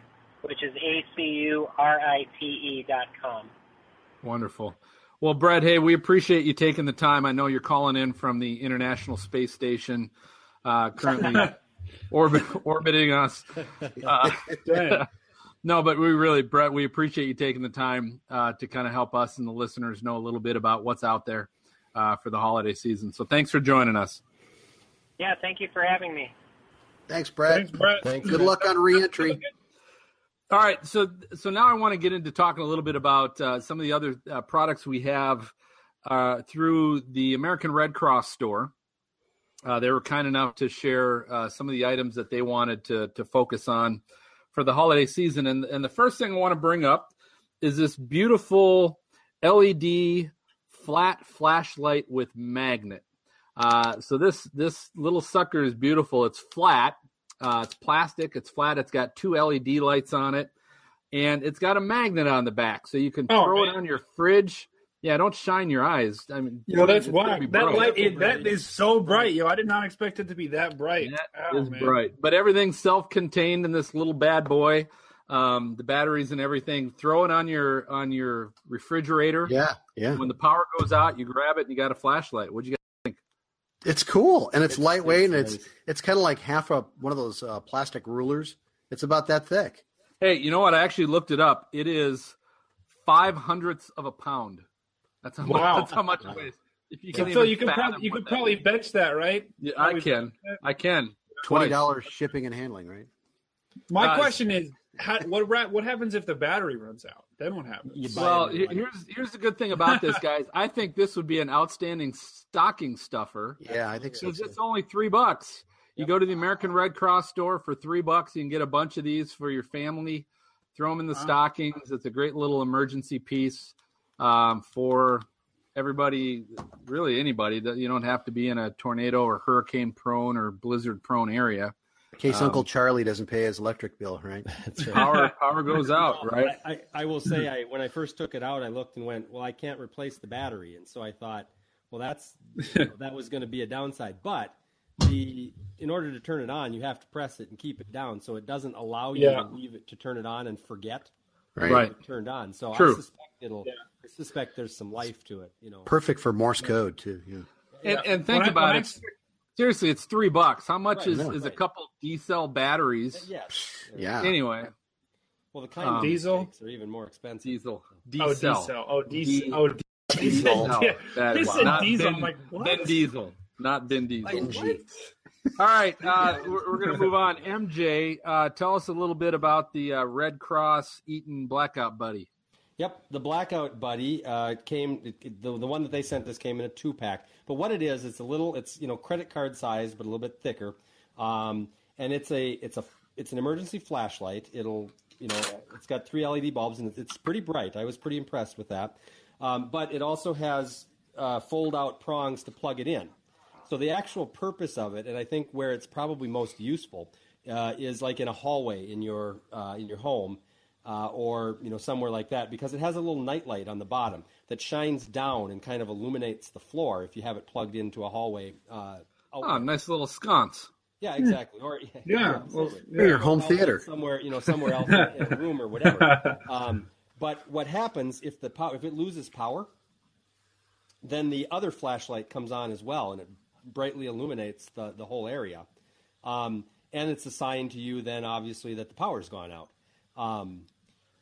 which is A C U R I T E.com. Wonderful. Well, Brett, hey, we appreciate you taking the time. I know you're calling in from the International Space Station, uh, currently orbit, orbiting us. Uh, no, but we really, Brett, we appreciate you taking the time uh, to kind of help us and the listeners know a little bit about what's out there uh, for the holiday season. So thanks for joining us. Yeah, thank you for having me. Thanks, Brett. Thanks, Brett. Thanks. Good luck on reentry. All right, so so now I want to get into talking a little bit about uh, some of the other uh, products we have uh, through the American Red Cross store. Uh, they were kind enough to share uh, some of the items that they wanted to to focus on for the holiday season, and and the first thing I want to bring up is this beautiful LED flat flashlight with magnet. Uh, so this this little sucker is beautiful. It's flat. Uh, it's plastic. It's flat. It's got two LED lights on it, and it's got a magnet on the back, so you can Oh, throw man. it on your fridge. Yeah, don't shine your eyes. I mean, Yo, that's why that light it, that is so bright, yo. I did not expect it to be that bright. That Oh, is man. bright, but everything's self-contained in this little bad boy. Um, the batteries and everything. Throw it on your on your refrigerator. Yeah, yeah. When the power goes out, you grab it and you got a flashlight. What'd you think? It's cool and it's, It's- lightweight it's and it's nice. it's kind of like half a one of those uh, plastic rulers. It's about that thick. Hey, you know what? I actually looked it up. It is five hundredths of a pound. That's how much. That's how much it weighs. If you can Phil, even you could fathom probably you could probably is. bench that, right? Yeah, I can. I can. Twenty dollars shipping and handling, right? My Uh, question is, how, what what happens if the battery runs out? Then what happens? Well, a new he- one. here's here's the good thing about this, guys. I think this would be an outstanding stocking stuffer. Yeah, I think so. Because it's only three bucks. You go to the American Red Cross store for three bucks. You can get a bunch of these for your family. Throw them in the Wow. stockings. It's a great little emergency piece um, for everybody, really anybody. That you don't have to be in a tornado or hurricane prone or blizzard prone area. In case um, Uncle Charlie doesn't pay his electric bill, right? That's right. Power power goes out, right? I, I, I will say, I when I first took it out, I looked and went, well, I can't replace the battery, and so I thought, well, that's you know, that was going to be a downside. But the in order to turn it on, you have to press it and keep it down, so it doesn't allow you Yeah. to leave it to turn it on and forget Right. Right. turned on. So True. I suspect it'll. I suspect there's some life to it. You know. Perfect for Morse code too. Yeah. And, and think When about I- it. Seriously, it's three bucks. How much Right, is, right. is a couple D cell batteries? Yes. Yeah. Anyway, Well, the kind Um, of Diesel? mistakes are even more expensive. diesel. D Oh, cell. diesel. Oh, D- diesel. Oh, diesel. No, Yeah. that He is said not diesel. Ben, I'm like, what? Ben Diesel, not Ben Diesel. Benji. All right, uh, we're, we're going to move on. MJ, uh, tell us a little bit about the uh, Red Cross Eton Blackout Buddy. Yep, the blackout buddy uh, came. The, the one that they sent us came in a two pack. But what it is, it's a little. It's you know credit card size, but a little bit thicker. Um, and it's a it's a it's an emergency flashlight. It'll you know it's got three LED bulbs and it's, it's pretty bright. I was pretty impressed with that. Um, but it also has uh, fold out prongs to plug it in. So the actual purpose of it, and I think where it's probably most useful, uh, is like in a hallway in your uh, in your home, uh, or you know somewhere like that, because it has a little nightlight on the bottom that shines down and kind of illuminates the floor if you have it plugged into a hallway. Uh, Oh, outlet. nice little sconce. Yeah, exactly. Or Yeah. Well, absolutely. Or your home theater. somewhere, you know, somewhere else in a room or whatever. Um, but what happens if the power, if it loses power, then the other flashlight comes on as well, and it brightly illuminates the the whole area. Um, and it's a sign to you then, obviously, that the power's gone out. Um,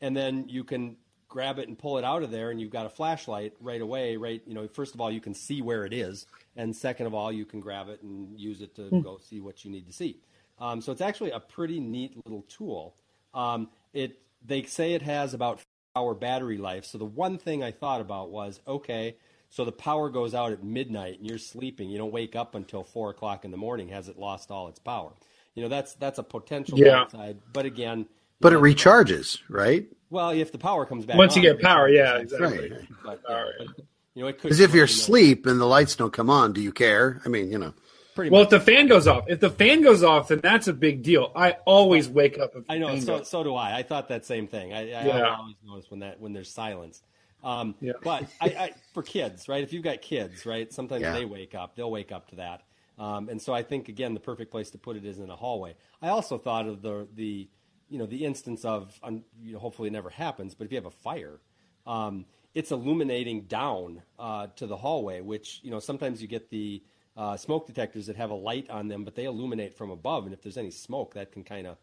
and then you can grab it and pull it out of there, and you've got a flashlight right away. Right, you know, first of all, you can see where it is, and second of all, you can grab it and use it to go see what you need to see. Um, so it's actually a pretty neat little tool. Um, it they say it has about hour battery life. So the one thing I thought about was okay, so the power goes out at midnight and you're sleeping. You don't wake up until four o'clock in the morning. Has it lost all its power? You know, that's that's a potential Yeah. downside. But again, you But it recharges, right? Well, if the power comes back Once you get power, yeah, exactly. Right. But, uh, yeah, but, you know, it could Because if you're asleep and the lights don't come on, do you care? I mean, you know. pretty Well, much. if the fan goes off, if the fan goes off, then that's a big deal. I always wake up. If I know. fan So goes- so do I. I thought that same thing. I, I Yeah. always notice when that when there's silence. Um, Yeah. But I, I, for kids, right? If you've got kids, right? Sometimes Yeah. they wake up. They'll wake up to that. Um, and so I think again, the perfect place to put it is in a hallway. I also thought of the the you know the instance of um, you know, hopefully it never happens, but if you have a fire. Um, it's illuminating down uh, to the hallway, which you know sometimes you get the uh, smoke detectors that have a light on them, but they illuminate from above, and if there's any smoke, that can kind of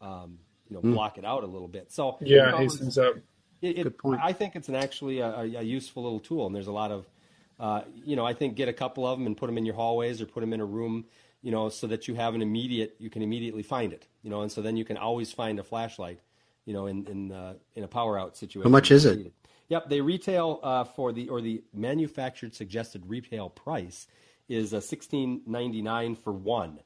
um, you know block it out a little bit. So you yeah, know, hastens up. It, Good point. I think it's an actually a, a, a useful little tool, and there's a lot of, uh, you know, I think get a couple of them and put them in your hallways or put them in a room, you know, so that you have an immediate, you can immediately find it, you know, and so then you can always find a flashlight, you know, in in uh, in a power out situation. How much is it? Yep, they retail uh, for the or the manufactured suggested retail price is uh, sixteen ninety nine for one.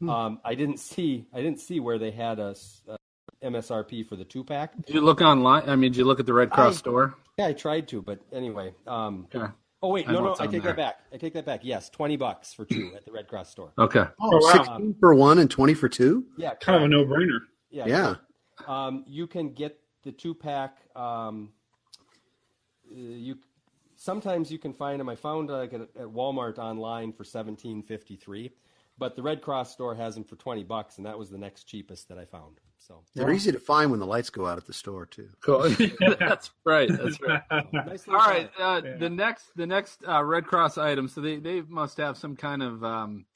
Hmm. Um, I didn't see I didn't see where they had a, a MSRP for the two pack. Did you look online? I mean, did you look at the Red Cross I- store? Yeah, I tried to, but anyway. Um, Okay. oh wait, I no, no, I take there. that back. I take that back. Yes, twenty bucks for two at the Red Cross store. Okay. Oh, wow. 16 for one and 20 for two? Yeah, Kind of a no-brainer. yeah, Yeah. Um, you can get the two pack. Um, uh, you sometimes you can find them. I found uh, like at, at Walmart online for seventeen fifty three, but the Red Cross store has them for twenty bucks, and that was the next cheapest that I found. So They're easy to find when the lights go out at the store, too. Cool. that's right. That's right. nicely All right. done. Uh, The next, the next uh, Red Cross item. So they they must have some kind of um,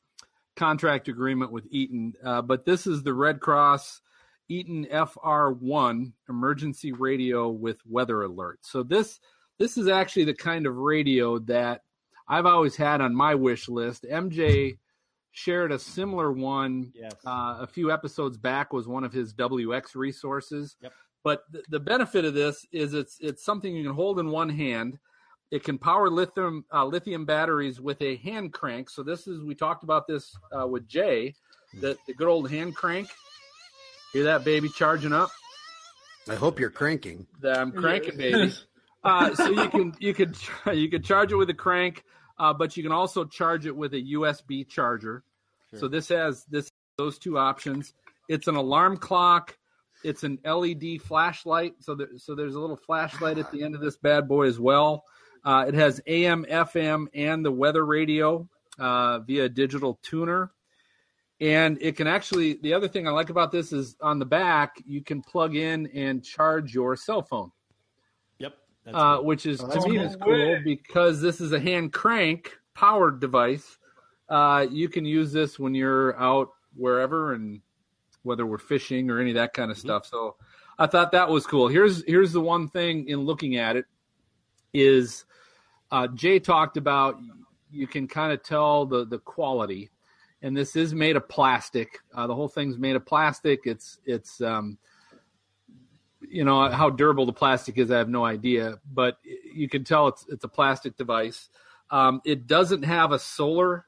contract agreement with Eton, uh, but this is the Red Cross Eton FR1 emergency radio with weather alert. So this this is actually the kind of radio that I've always had on my wish list. MJ shared a similar one Yes. uh, a few episodes back was one of his WX resources. Yep. But th- the benefit of this is it's it's something you can hold in one hand. It can power lithium uh, lithium batteries with a hand crank. So this is we talked about this uh, with Jay, the the good old hand crank. Hear that baby charging up? I hope you're cranking. that I'm cranking, baby. Uh, so you can you could you could charge it with a crank, uh, but you can also charge it with a USB charger. So this has this those two options. It's an alarm clock. It's an LED flashlight. So there, so there's a little flashlight at the end of this bad boy as well. Uh, it has AM, FM, and the weather radio uh, via digital tuner. And it can actually, the other thing I like about this is on the back, you can plug in and charge your cell phone uh, which is Oh, to me is cool because this is a hand crank powered device. Uh, you can use this when you're out wherever and whether we're fishing or any of that kind of stuff. So I thought that was cool. Here's here's the one thing in looking at it is uh, Jay talked about you can kind of tell the the quality, and this is made of plastic. Uh, the whole thing's made of plastic. It's it's um, you know how durable the plastic is. I have no idea, but you can tell it's it's a plastic device. Um, it doesn't have a solar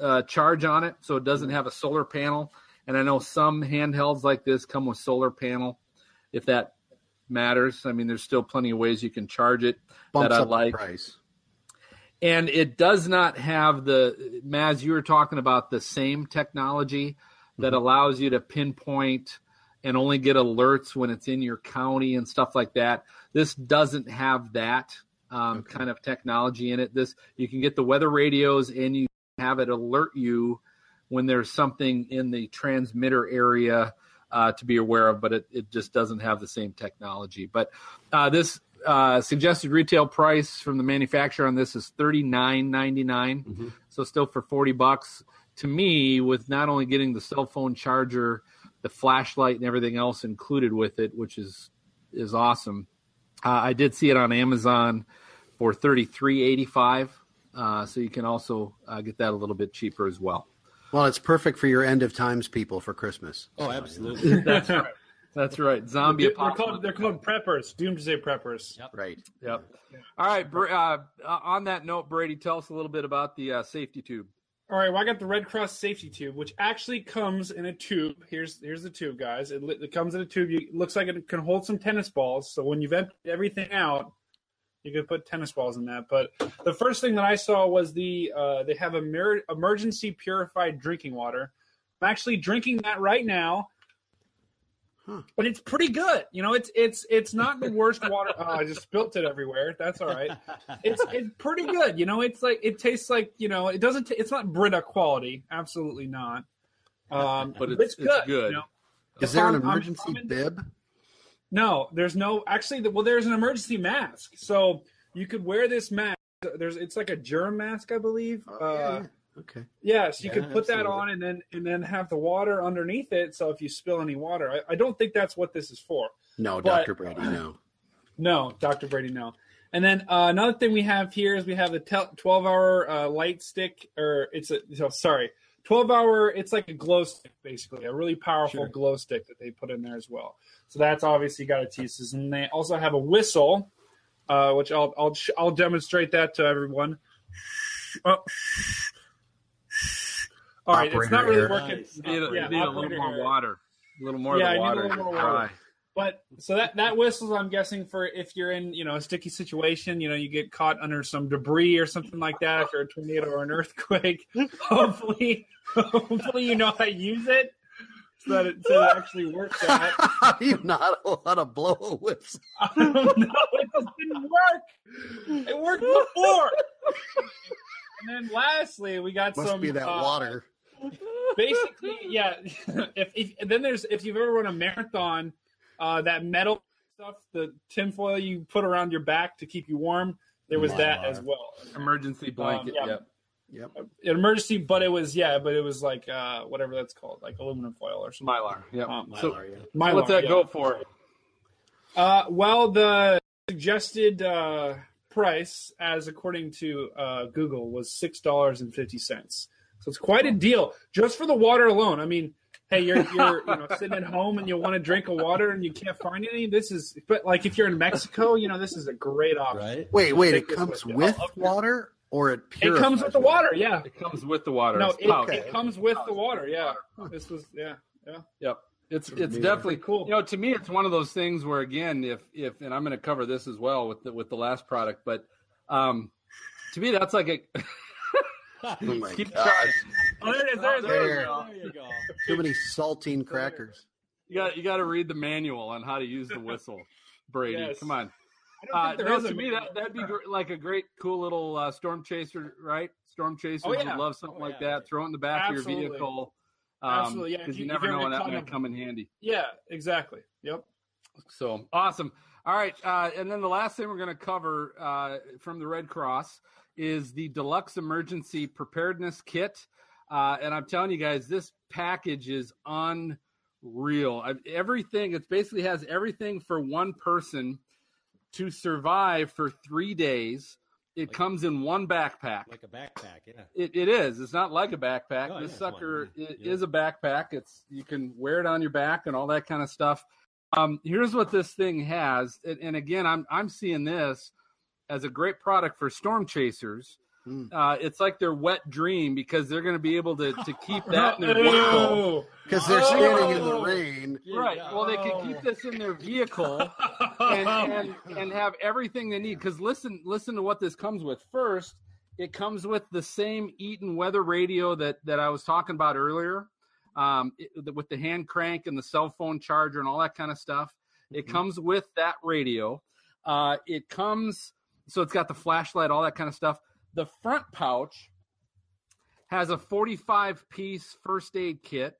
uh, charge on it, so it doesn't have a solar panel. And I know some handhelds like this come with solar panel, if that matters. I mean, there's still plenty of ways you can charge it Bumps that I like price. and it does not have the Maz. You were talking about the same technology that allows you to pinpoint and only get alerts when it's in your county and stuff like that. This doesn't have that um, kind of technology in it. This you can get the weather radios and you have it alert you when there's something in the transmitter area uh, to be aware of, but it, it just doesn't have the same technology. But uh, this uh, suggested retail price from the manufacturer on this is thirty nine ninety nine, so still for forty bucks. To me, with not only getting the cell phone charger, the flashlight, and everything else included with it, which is is awesome. Uh, I did see it on Amazon for thirty three eighty five, uh, so you can also uh, get that a little bit cheaper as well. Well, it's perfect for your end of times people for Christmas. oh, absolutely. That's right. That's right. Zombie They're apocalypse. called they're called preppers, doomsday preppers. Yep. Right. Yep. All right. Uh, uh, on that note, Brady, tell us a little bit about the uh, safety tube. All right, well, I got the Red Cross safety tube, which actually comes in a tube. Here's here's the tube, guys. It, it comes in a tube. It looks like it can hold some tennis balls. So when you've emptied everything out, you can put tennis balls in that. But the first thing that I saw was the uh, they have a mir- emergency purified drinking water. I'm actually drinking that right now. Huh. But it's pretty good. You know, it's it's it's not the worst water. Oh, I just spilt it everywhere. That's all right. It's it's pretty good. You know, it's like it tastes like you know, it doesn't. T- it's not Brita quality. Absolutely not. Um, But it's- it's good. good. you know? Is there an I'm- I'm- emergency I'm in- bib? No, there's no. Actually, the- well, there's an emergency mask. So you could wear this mask. There's it's like a germ mask, I believe. Oh, uh, yeah, yeah. Okay. yeah, so you Yeah, could put that on and then and then have the water underneath it. So if you spill any water, I, I don't think that's what this is for. No, Dr. Brady, no. No, Dr. Brady, no. And then uh, another thing we have here is we have the tel- 12 hour uh, light stick, or it's a, so, sorry, 12 hour, it's like a glow stick, basically, a really powerful Sure. glow stick that they put in there as well. So that's obviously got its uses. And they also have a whistle, uh, which I'll, I'll, I'll demonstrate that to everyone. Oh. All right, it's not really Operator working. Nice. Need, a, Yeah, need a little more error. water. A little more Yeah, I need a little more water. But so that that whistles, I'm guessing for if you're in you know a sticky situation, you know you get caught under some debris or something like that, or a tornado or an earthquake. hopefully, hopefully you know how to use it so that it, so it actually works out. How do you not know how to blow a whistle? I don't know. It just didn't work. It worked before. And then lastly, we got Must some be that uh, water. Basically, yeah. if, if then there's if you've ever run a marathon, uh, that metal stuff, the tinfoil you put around your back to keep you warm, there was that as well. Emergency blanket. yeah. Yep. Yep. An emergency, but it was yeah, but it was like uh, whatever that's called, like aluminum foil or something. Mylar. Yep. Um, so, yeah. Mylar, what's that yeah. go for? Uh, well, the suggested uh, price, as according to uh, Google, was six dollars and fifty cents. So it's quite a deal just for the water alone. I mean, hey, you're you're you know sitting at home and you want to drink a water and you can't find any. This is, but like if you're in Mexico, you know this is a great option. Right? Wait, wait, it comes with with water or it It comes with the water, yeah. It comes with the water. No, it, pouch. it comes with the water, yeah. This was yeah, yeah. Yep. It's it's neat. definitely cool. You know, to me, it's one of those things where again, if if and I'm going to cover this as well with the with the last product, but um, to me, that's like a Oh my keep God. trying. Oh, there it is. There it is. There. There. There you go. Too many saltine crackers. You got you got to read the manual on how to use the whistle, Brady. Yes. Come on. I don't Uh, think there no, to me, that that'd be gr- like a great, cool little uh, storm chaser, right? Storm chaser. Oh, yeah. would love something Oh, like yeah. that. Throw it in the back Absolutely. of your vehicle. Absolutely, yeah. Because you- you, never know when get that caught in might come in handy. Yeah, exactly. Yep. So awesome. All right. Uh, and then the last thing we're going to cover uh, from the Red Cross is the deluxe emergency preparedness kit. Uh, and I'm telling you guys, this package is unreal. I, everything, it basically has everything for one person to survive for three days. It Like- comes in one backpack. Like a backpack, yeah. It, it is. It's not like a backpack. Oh, this yeah, sucker Yeah. is a backpack. It's you can wear it on your back and all that kind of stuff. Um, here's what this thing has, and, and again, I'm I'm seeing this as a great product for storm chasers. Mm. Uh, it's like their wet dream because they're going to be able to to keep that in their vehicle. Oh. Because they're standing in the Oh. rain. Right. Yeah. Well, they can keep this in their vehicle and and, and have everything they need. Because listen, listen to what this comes with. First, it comes with the same Eton weather radio that that I was talking about earlier, um, it- with the hand crank and the cell phone charger and all that kind of stuff. It Mhm. comes with that radio. Uh, it comes so it's got the flashlight, all that kind of stuff. The front pouch has a 45 piece first aid kit.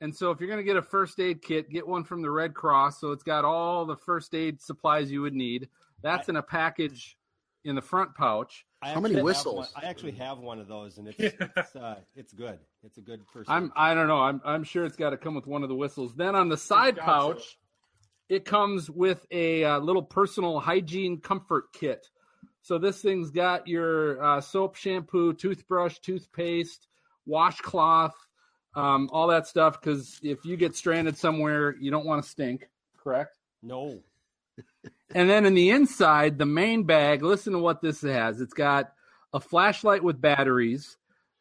And so if you're going to get a first aid kit, get one from the Red Cross. So it's got all the first aid supplies you would need. That's in a package in the front pouch. I How many whistles? one- I actually have one of those, and it's it's, uh, it's good. It's a good first. I'm I don't know. I'm I'm sure it's got to come with one of the whistles. Then on the side Gotcha. pouch, it comes with a uh, little personal hygiene comfort kit. So this thing's got your uh, soap, shampoo, toothbrush, toothpaste, washcloth, um, all that stuff. Because if you get stranded somewhere, you don't want to stink. Correct. No. And then in the inside, the main bag. Listen to what this has. It's got a flashlight with batteries,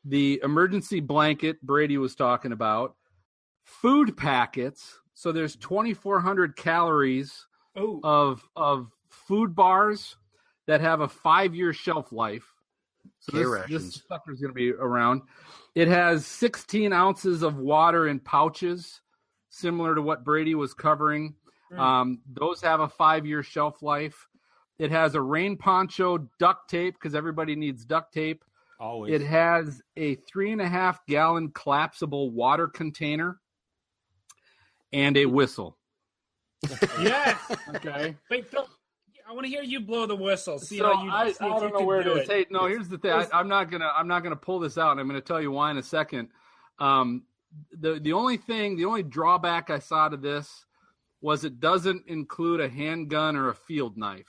the emergency blanket Brady was talking about, food packets. So there's 2,400 calories Oh, of of food bars that have a five year shelf life. So this, rations. this sucker's going to be around. It has 16 ounces of water in pouches, similar to what Brady was covering. Mm. Um, those have a five year shelf life. It has a rain poncho, duct tape because everybody needs duct tape. Always. It has a three and a half gallon collapsible water container and a whistle. yes. Okay. Wait, don't, I want to hear you blow the whistle. See so how you. I, see I don't know where do to it. take. No, here's the thing. I, I'm not gonna. I'm not gonna pull this out. I'm gonna tell you why in a second. Um, the the only thing, the only drawback I saw to this was it doesn't include a handgun or a field knife.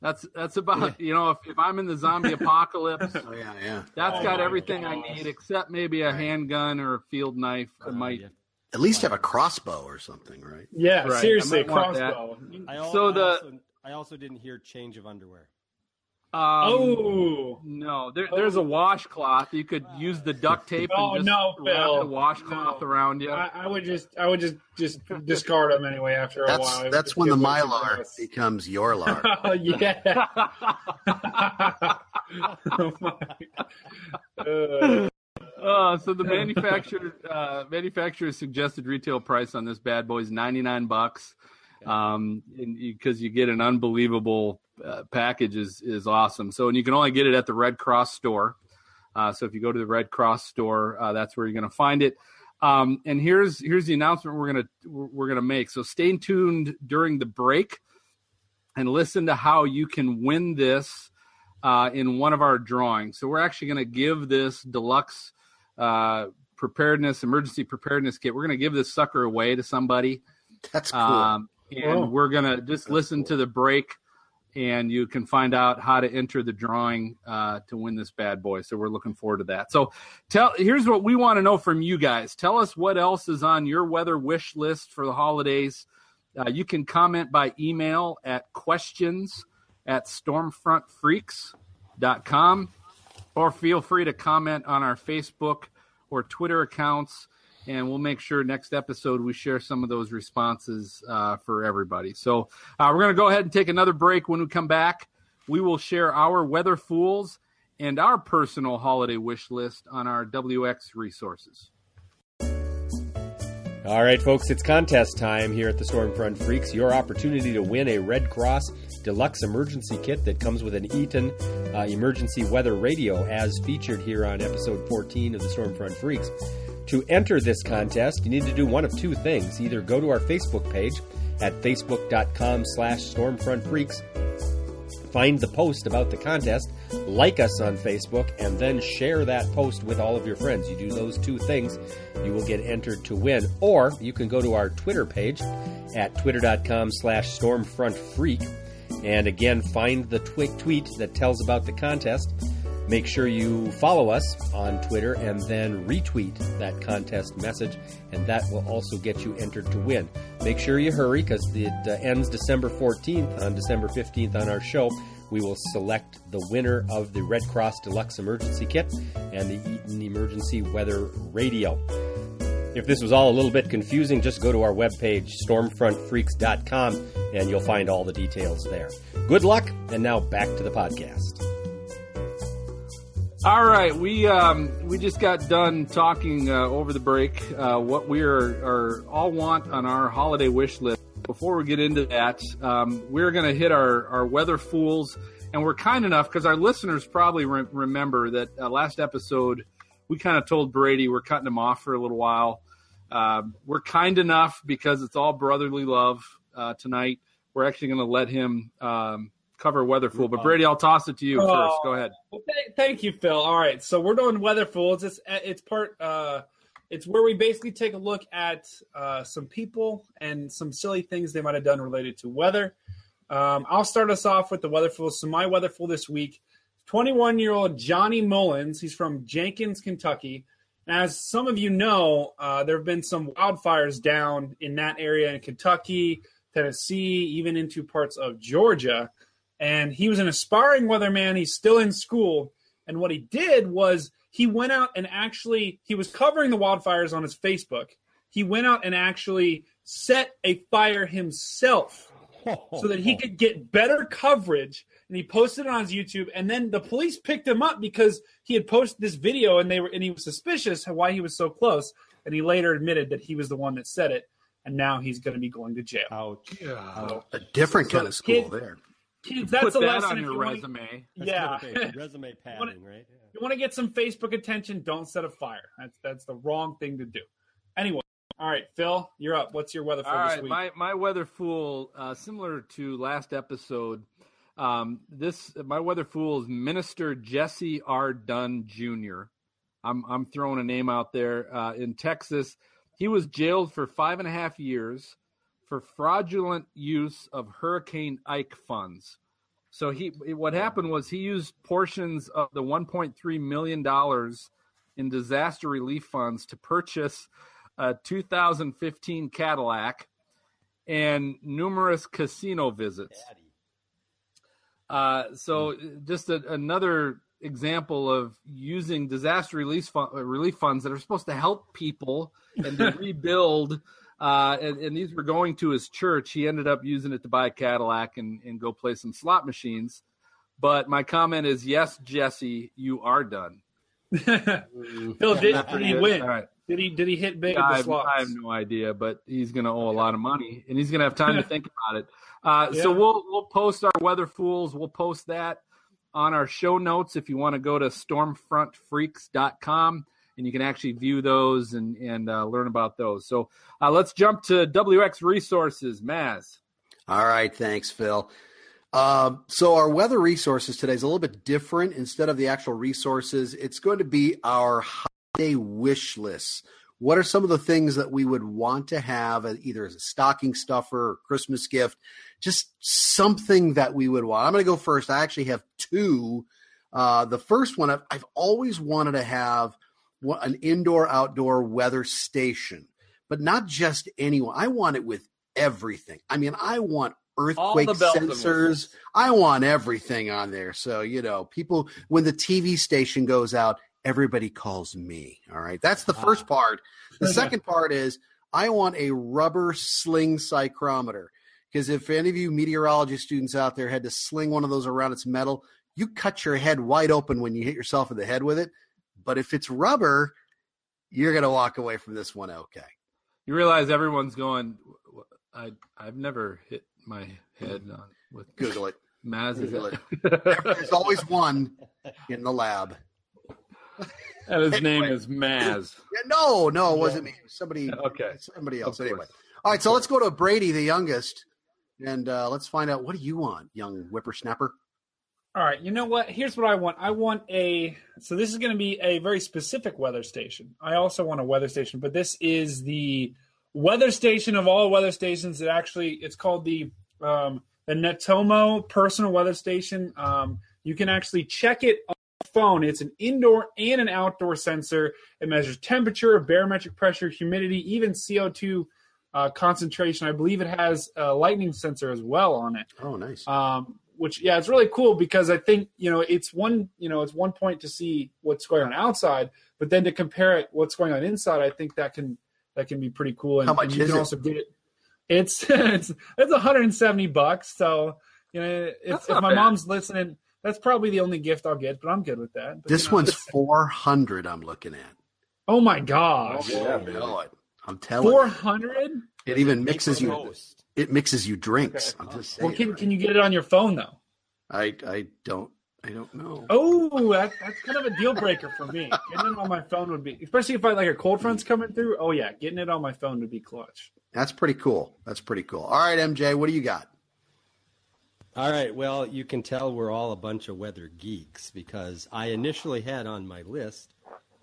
That's that's about you know if, if I'm in the zombie apocalypse, Oh yeah, yeah. that's Oh got my everything I need except maybe a handgun or a field knife. I might. Yeah. At least have a crossbow or something, right? Yeah, Right, seriously, might want that. crossbow. I, So I the- also, I also didn't hear change of underwear. Um, oh, No, there, there's a washcloth. You could use the duct tape Oh, and just no, wrap Phil. the washcloth No. around you. I, I would just, I would just, just discard them anyway after a That's while. That's when the get way mylar becomes your lar. Oh yeah. oh my. Uh, Uh, so the manufacturer uh, manufacturer's suggested retail price on this bad boy is 99 bucks. Um, because you get an unbelievable uh, package is is awesome. So and you can only get it at the Red Cross store. Uh, so if you go to the Red Cross store, uh, that's where you're going to find it. Um, and here's here's the announcement we're gonna we're gonna make. So stay tuned during the break and listen to how you can win this uh, in one of our drawings. So we're actually going to give this deluxe uh, preparedness emergency preparedness kit. We're going to give this sucker away to somebody, That's cool. um, and Cool. we're going to just listen to the break, and you can find out how to enter the drawing uh, to win this bad boy. So we're looking forward to that. So tell here's what we want to know from you guys. Tell us what else is on your weather wish list for the holidays. Uh, you can comment by email at questions at stormfrontfreaks.com or feel free to comment on our Facebook or Twitter accounts, and we'll make sure next episode we share some of those responses uh, for everybody. So uh, we're going to go ahead and take another break. When we come back, we will share our weather fools and our personal holiday wish list on our WX resources. All right, folks, it's contest time here at the Stormfront Freaks. Your opportunity to win a Red Cross Deluxe Emergency Kit that comes with an Eton uh, Emergency Weather Radio, as featured here on episode 14 of the Stormfront Freaks. To enter this contest, you need to do one of two things. Either go to our Facebook page at facebook.com slash stormfrontfreaks, find the post about the contest, like us on Facebook, and then share that post with all of your friends. You do those two things, you will get entered to win. Or you can go to our Twitter page at twitter.com slash stormfrontfreak, and again, find the tweet that tells about the contest. Make sure you follow us on Twitter and then retweet that contest message, and that will also get you entered to win. Make sure you hurry because it uh, ends December 14th. On December 15th, on our show, we will select the winner of the Red Cross Deluxe Emergency Kit and the Eton Emergency Weather Radio. If this was all a little bit confusing, just go to our webpage, stormfrontfreaks.com, and you'll find all the details there. Good luck, and now back to the podcast. All right, we um, we just got done talking uh, over the break uh, what we are, are all want on our holiday wish list. Before we get into that, um, we're going to hit our, our weather fools, and we're kind enough because our listeners probably re- remember that uh, last episode we kind of told Brady we're cutting him off for a little while. Um, we're kind enough because it's all brotherly love uh, tonight. We're actually going to let him um, cover weather fool. But Brady, I'll toss it to you Oh. first. Go ahead. Well, th- thank you, Phil. All right, so we're doing weather fools. It's it's part. Uh, it's where we basically take a look at uh, some people and some silly things they might have done related to weather. Um, I'll start us off with the weather fool. So my weather fool this week: 21 year old Johnny Mullins. He's from Jenkins, Kentucky, as some of you know, uh, there have been some wildfires down in that area in Kentucky, Tennessee, even into parts of Georgia. And he was an aspiring weatherman. He's still in school. And what he did was he went out and actually he was covering the wildfires on his Facebook. He went out and actually set a fire himself so that he could get better coverage and he posted it on his YouTube and then the police picked him up because he had posted this video and they were and he was suspicious why he was so close and he later admitted that he was the one that said it and now he's going to be going to jail. Ouch. So, A different kind of school kid- there. Kids, that's Put a that lesson on your you wanna- resume. That's Yeah. good okay. Resume padding, right? Yeah. you want to get some Facebook attention, don't set a fire. That's that's the wrong thing to do. Anyway, all right, Phil, you're up. What's your weather for All this right, week? my my weather fool, uh, similar to last episode. Um, this my weather fool is Minister Jesse R. Dunn Jr. I'm I'm throwing a name out there uh, in Texas. He was jailed for five and a half years for fraudulent use of Hurricane Ike funds. So he what happened was he used portions of the 1.3 million dollars in disaster relief funds to purchase a 2015 Cadillac and numerous casino visits. Uh, so just a, another example of using disaster relief fun, uh, relief funds that are supposed to help people and to rebuild. Uh, and, and these were going to his church. He ended up using it to buy a Cadillac and, and go play some slot machines. But my comment is, yes, Jesse, you are done. Phil, did, did he win? Right. Did he did he hit big I at the have, slots? I have no idea, but he's going to owe a lot of money, and he's going to have time to think about it. Uh, So we'll we'll post our weather fools. We'll post that on our show notes if you want to go to stormfrontfreaks.com and you can actually view those and and uh, learn about those. So uh, let's jump to WX Resources, Maz. All right, thanks, Phil. Um, so our weather resources today is a little bit different. Instead of the actual resources, it's going to be our holiday wish list. What are some of the things that we would want to have, uh, either as a stocking stuffer or Christmas gift? Just something that we would want. I'm going to go first. I actually have two. Uh, the first one, I've, I've always wanted to have an indoor outdoor weather station, but not just anyone. I want it with everything. I mean, I want earthquake the bells and sensors. I want everything on there. So, you know, people, when the TV station goes out, everybody calls me. All right. That's the first ah. part. The second part is I want a rubber sling psychrometer. Because if any of you meteorology students out there had to sling one of those around its metal, you cut your head wide open when you hit yourself in the head with it. But if it's rubber, you're going to walk away from this one okay. You realize everyone's going. I I've never hit my head on with Google it. Maz. Is Google it? There's always one in the lab. and his name is Maz. Yeah, no, no, it wasn't me. It was Somebody, Okay. somebody else. Anyway, all right. So let's go to Brady, the youngest, and uh, let's find out what do you want, young whippersnapper. All right, you know what? Here's what I want. I want a. So this is going to be a very specific weather station. I also want a weather station, but this is the weather station of all weather stations. It actually it's called the um, the Netatmo Personal Weather Station. Um, you can actually check it on the phone. It's an indoor and an outdoor sensor. It measures temperature, barometric pressure, humidity, even CO two uh, concentration. I believe it has a lightning sensor as well on it Oh, nice. um, which yeah, it's really cool because I think you know it's one you know it's one point to see what's going on outside, but then to compare it what's going on inside, I think that can that can be pretty cool. And, How much and you is can it? also get it. It's it's it's 170 bucks. So you know if, if my bad. mom's listening, that's probably the only gift I'll get. But I'm good with that. But, this you know, one's four hundred. I'm looking at. oh my gosh, I know it. I'm telling. four you. hundred. It even mixes you. Toast. It mixes you drinks. Okay. I'm just saying. Well, can right? can you get it on your phone though? I I don't I don't know. Oh, that, that's kind of a deal breaker for me. Getting it on my phone would be, especially if I like a cold front's coming through. Oh yeah, getting it on my phone would be clutch. That's pretty cool. That's pretty cool. All right, MJ, what do you got? All right. Well, you can tell we're all a bunch of weather geeks because I initially had on my list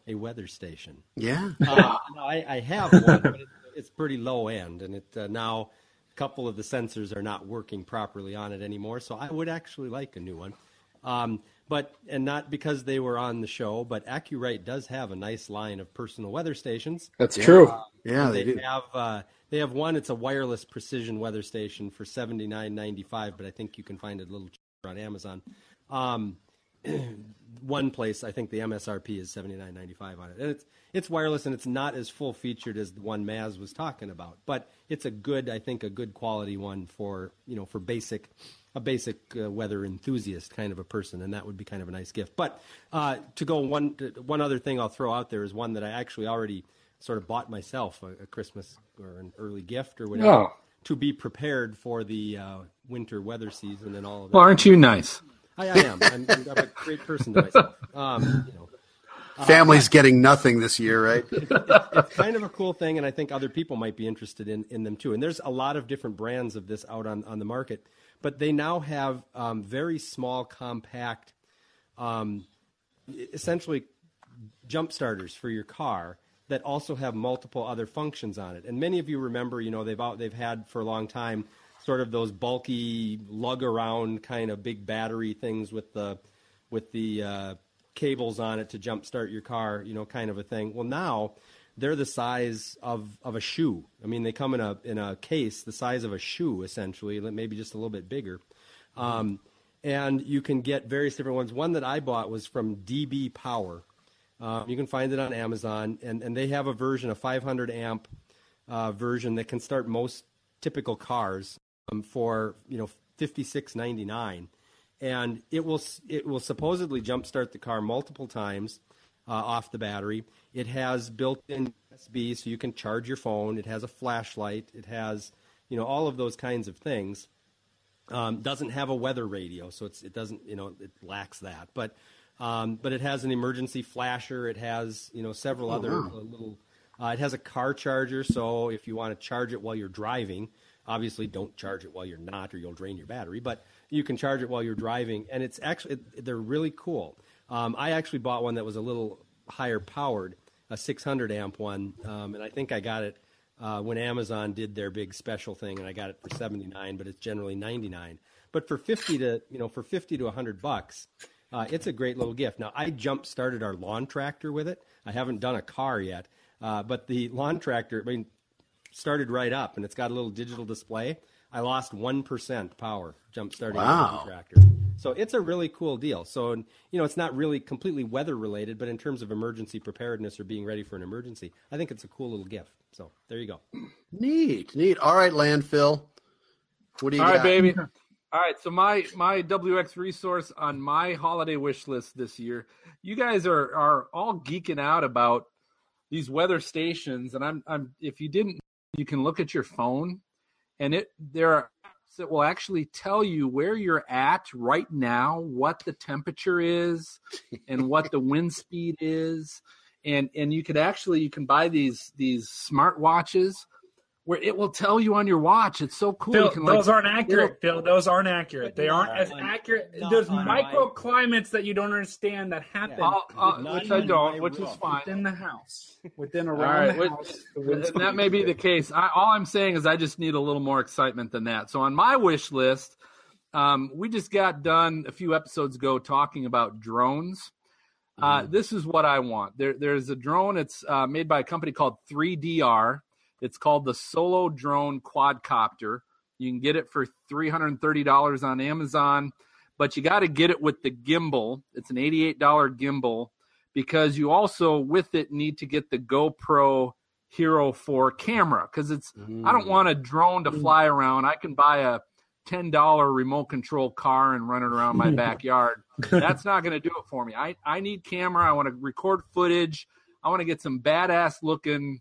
a weather station. Yeah. Uh, no, I, I have one, but it, it's pretty low end, and it uh, now a couple of the sensors are not working properly on it anymore. So I would actually like a new one. Um, but and not because they were on the show, but AcuRite does have a nice line of personal weather stations. That's true. Uh, Yeah, they, they do. have uh, they have one. It's a wireless precision weather station for seventy nine ninety five, but I think you can find it a little cheaper on Amazon. Um, one place I think the MSRP is seventy nine ninety five on it, and it's it's wireless and it's not as full featured as the one Maz was talking about, but it's a good I think a good quality one for you know for basic a basic uh, weather enthusiast kind of a person, and that would be kind of a nice gift. But uh, to go one one other thing I'll throw out there is one that I actually already sort of bought myself a, a Christmas or an early gift or whatever Oh. to be prepared for the uh, winter weather season and all of that. Well, aren't you nice? I, I am. I'm, I'm a great person to myself. Um, you know, Family's getting nothing this year, right? it's kind of a cool thing, and I think other people might be interested in, in them too. And there's a lot of different brands of this out on, on the market, but they now have um, very small, compact, um, essentially jump starters for your car that also have multiple other functions on it. And many of you remember, you know, they've out, they've had for a long time sort of those bulky lug around kind of big battery things with the with the uh, cables on it to jump start your car, you know, kind of a thing. Well, now they're the size of, of a shoe. I mean, they come in a in a case the size of a shoe, essentially, maybe just a little bit bigger. Um, and you can get various different ones. One that I bought was from DB Power. Um, you can find it on Amazon, and, and they have a version, a 500 amp uh, version that can start most typical cars for you know 56.99, and it will it will supposedly jumpstart the car multiple times uh, off the battery. It has built-in USB, so you can charge your phone. It has a flashlight. It has you know all of those kinds of things. Um, doesn't have a weather radio, so it's, it doesn't, you know, it lacks that. But um, but it has an emergency flasher. It has, you know, several other uh, little. Uh, it has a car charger, so if you want to charge it while you're driving, obviously don't charge it while you're not, or you'll drain your battery. But you can charge it while you're driving, and it's actually they're really cool. Um, I actually bought one that was a little higher powered, a 600 amp one, um, and I think I got it uh, when Amazon did their big special thing, and I got it for 79, but it's generally 99. But for 50 to you know for 50 to 100 bucks, uh, it's a great little gift. Now I jump started our lawn tractor with it. I haven't done a car yet, uh, but the lawn tractor, I mean, started right up, and it's got a little digital display. I lost one percent power jump starting the Wow. lawn tractor. So it's a really cool deal. So you know, it's not really completely weather related, but in terms of emergency preparedness or being ready for an emergency, I think it's a cool little gift. So there you go. Neat, neat. All right, landfill. What do you All got? right, baby. All right, so my my WX resource on my holiday wish list this year. You guys are are all geeking out about these weather stations, and I'm I'm if you didn't, you can look at your phone, and it there are apps that will actually tell you where you're at right now, what the temperature is, and what the wind speed is, and and you could actually you can buy these these smart watches where it will tell you on your watch. It's so cool. Phil, you can like those aren't accurate, Phil. Those aren't accurate. They aren't as on- accurate. There's microclimates that you don't understand that happen Uh, uh, which I don't, my which is fine. within the house, within All around right, the which- house. and that may be the case. I, all I'm saying is I just need a little more excitement than that. So on my wish list, um, we just got done a few episodes ago talking about drones. Uh, this is what I want. There, there's a drone. It's uh, made by a company called 3DR. It's called the Solo Drone Quadcopter. You can get it for $330 on Amazon, but you got to get it with the gimbal. It's an $88 gimbal because you also with it need to get the GoPro Hero 4 camera because it's I don't want a mm. drone to fly around. I can buy a $10 remote control car and run it around my backyard. That's not going to do it for me. I, I need camera. I want to record footage. I want to get some badass looking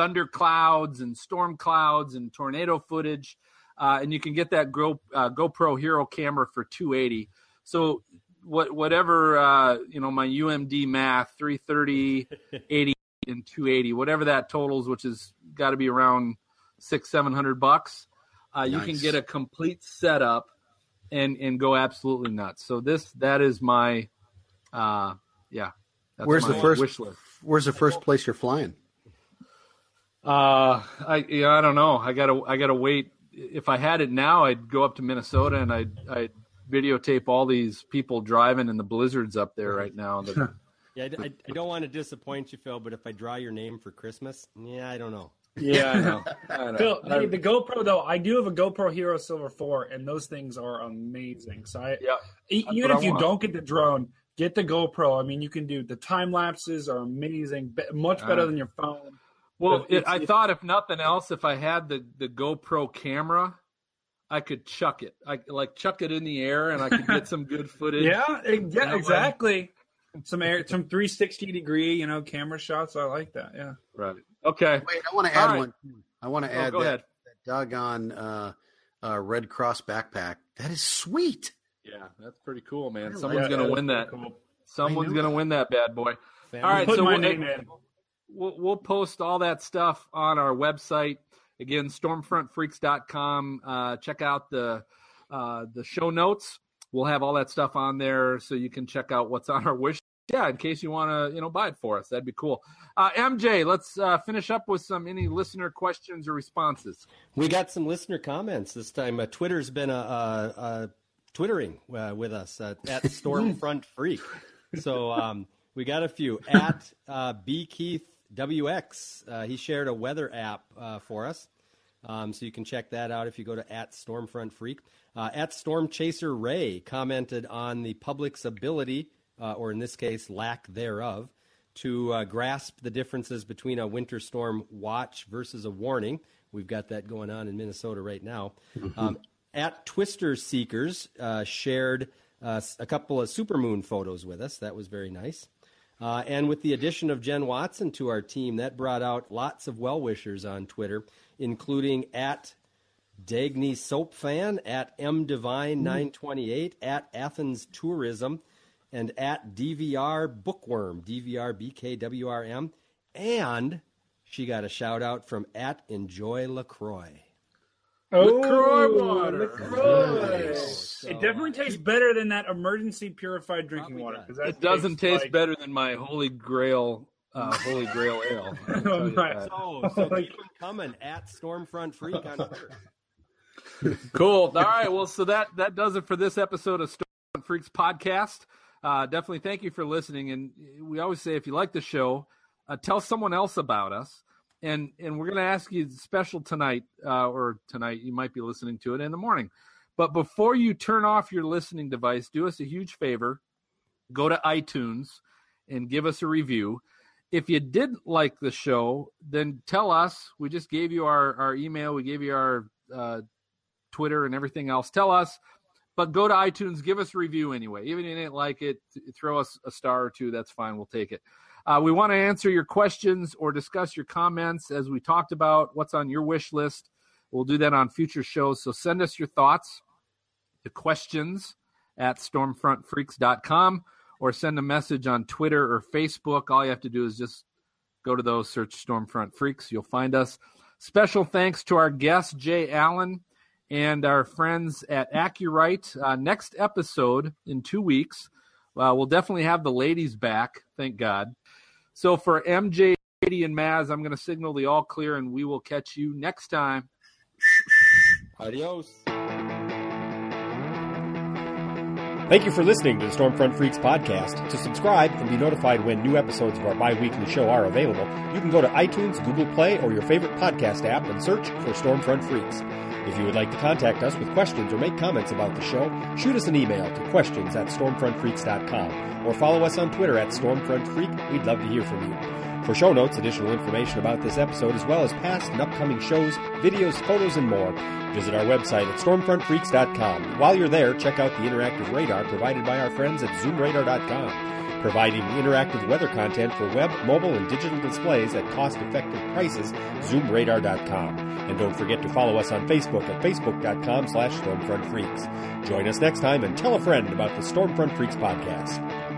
thunder clouds and storm clouds and tornado footage. Uh, and you can get that Go, uh, GoPro Hero camera for 280. So what whatever uh, you know my UMD math 330, 80, and 280, whatever that totals, which is got to be around six seven hundred bucks. Uh, You can get a complete setup and and go absolutely nuts. So this that is my uh, yeah. That's Where's the first- wish list? Where's the first place you're flying? Uh, I yeah, I don't know. I gotta I gotta wait. If I had it now, I'd go up to Minnesota and I'd I'd videotape all these people driving in the blizzards up there right now. That, Yeah, I, I, I don't want to disappoint you, Phil, but if I draw your name for Christmas, yeah, I don't know. yeah, I know. I know. Phil, I- hey, the GoPro though, I do have a GoPro Hero Silver Four, and those things are amazing. So I, yeah, even if I you want. don't get the drone, get the GoPro. I mean, you can do the time lapses are amazing, much better Uh, than your phone. Well, If- it, I thought if nothing else, if I had the the GoPro camera, I could chuck it. I like chuck it in the air, and I could get some good footage. Yeah, eh, That yeah, way- exactly. Some air, some 360 degree, you know, camera shots. I like that. Yeah. Right. Okay. Wait, I want to add right. one. I want to Oh, add go that, ahead. that doggone uh, uh, Red Cross backpack. That is sweet. Yeah, that's pretty cool, man. Someone's like gonna that. win that. Cool. Someone's gonna know. win that bad boy. Family- All right, Put so my we'll, name in. We'll we'll post all that stuff on our website again, stormfrontfreaks.com. Uh, check out the uh, the show notes. We'll have all that stuff on there, so you can check out what's on our wish. Yeah, in case you want to, you know, buy it for us, that'd be cool. Uh, MJ, let's uh, finish up with some any listener questions or responses. We got some listener comments this time. Uh, Twitter's been a, uh uh twittering uh, with us uh, at Stormfront Freak. So um, we got a few at uh, B Keith WX. Uh, he shared a weather app uh, for us, um, so you can check that out if you go to at Stormfront Freak. Uh, at Storm Chaser Ray commented on the public's ability, uh, or in this case, lack thereof, to uh, grasp the differences between a winter storm watch versus a warning. We've got that going on in Minnesota right now. Um, at Twister Seekers uh, shared uh, a couple of supermoon photos with us. That was very nice. Uh, and with the addition of Jen Watson to our team, that brought out lots of well wishers on Twitter, including at Dagny Soap Fan, at M Divine 928, at Athens Tourism, and at DVR Bookworm, DVR BKWRM. And she got a shout out from at Enjoy LaCroix. LaCroix Oh, water. LaCroix. Nice. It definitely tastes better than that emergency purified drinking Probably water. that It doesn't taste like- better than my Holy Grail, uh, Holy Grail ale. I'll tell you Right. So, so keep them coming at Stormfront Freak on Twitter. Cool. All right. Well, so that that does it for this episode of Stormfront Freaks podcast. Uh, definitely thank you for listening. And we always say if you like the show, uh, tell someone else about us. And and we're going to ask you special tonight, uh, or tonight you might be listening to it in the morning. But before you turn off your listening device, do us a huge favor. Go to iTunes and give us a review. If you didn't like the show, then tell us. We just gave you our, our email. We gave you our uh, Twitter and everything else. Tell us, but go to iTunes, give us a review anyway. Even if you didn't like it, throw us a star or two. That's fine. We'll take it. Uh, we want to answer your questions or discuss your comments as we talked about what's on your wish list. We'll do that on future shows. So send us your thoughts to questions at stormfrontfreaks.com or send a message on Twitter or Facebook. All you have to do is just go to those, search Stormfront Freaks. You'll find us. Special thanks to our guest, Jay Allen, and our friends at AcuRite. Uh, next episode in two weeks, uh, we'll definitely have the ladies back, thank God. So for MJ, Katie, and Maz, I'm going to signal the all clear, and we will catch you next time. Adios. Thank you for listening to the Stormfront Freaks podcast. To subscribe and be notified when new episodes of our bi-weekly show are available, you can go to iTunes, Google Play, or your favorite podcast app and search for Stormfront Freaks. If you would like to contact us with questions or make comments about the show, shoot us an email to questions at stormfrontfreaks.com or follow us on Twitter at stormfrontfreak. We'd love to hear from you. For show notes, additional information about this episode, as well as past and upcoming shows, videos, photos, and more, visit our website at stormfrontfreaks.com. While you're there, check out the interactive radar provided by our friends at zoomradar.com, providing interactive weather content for web, mobile, and digital displays at cost-effective prices, zoomradar.com. And don't forget to follow us on Facebook at facebook.com slash stormfrontfreaks. Join us next time and tell a friend about the Stormfront Freaks podcast.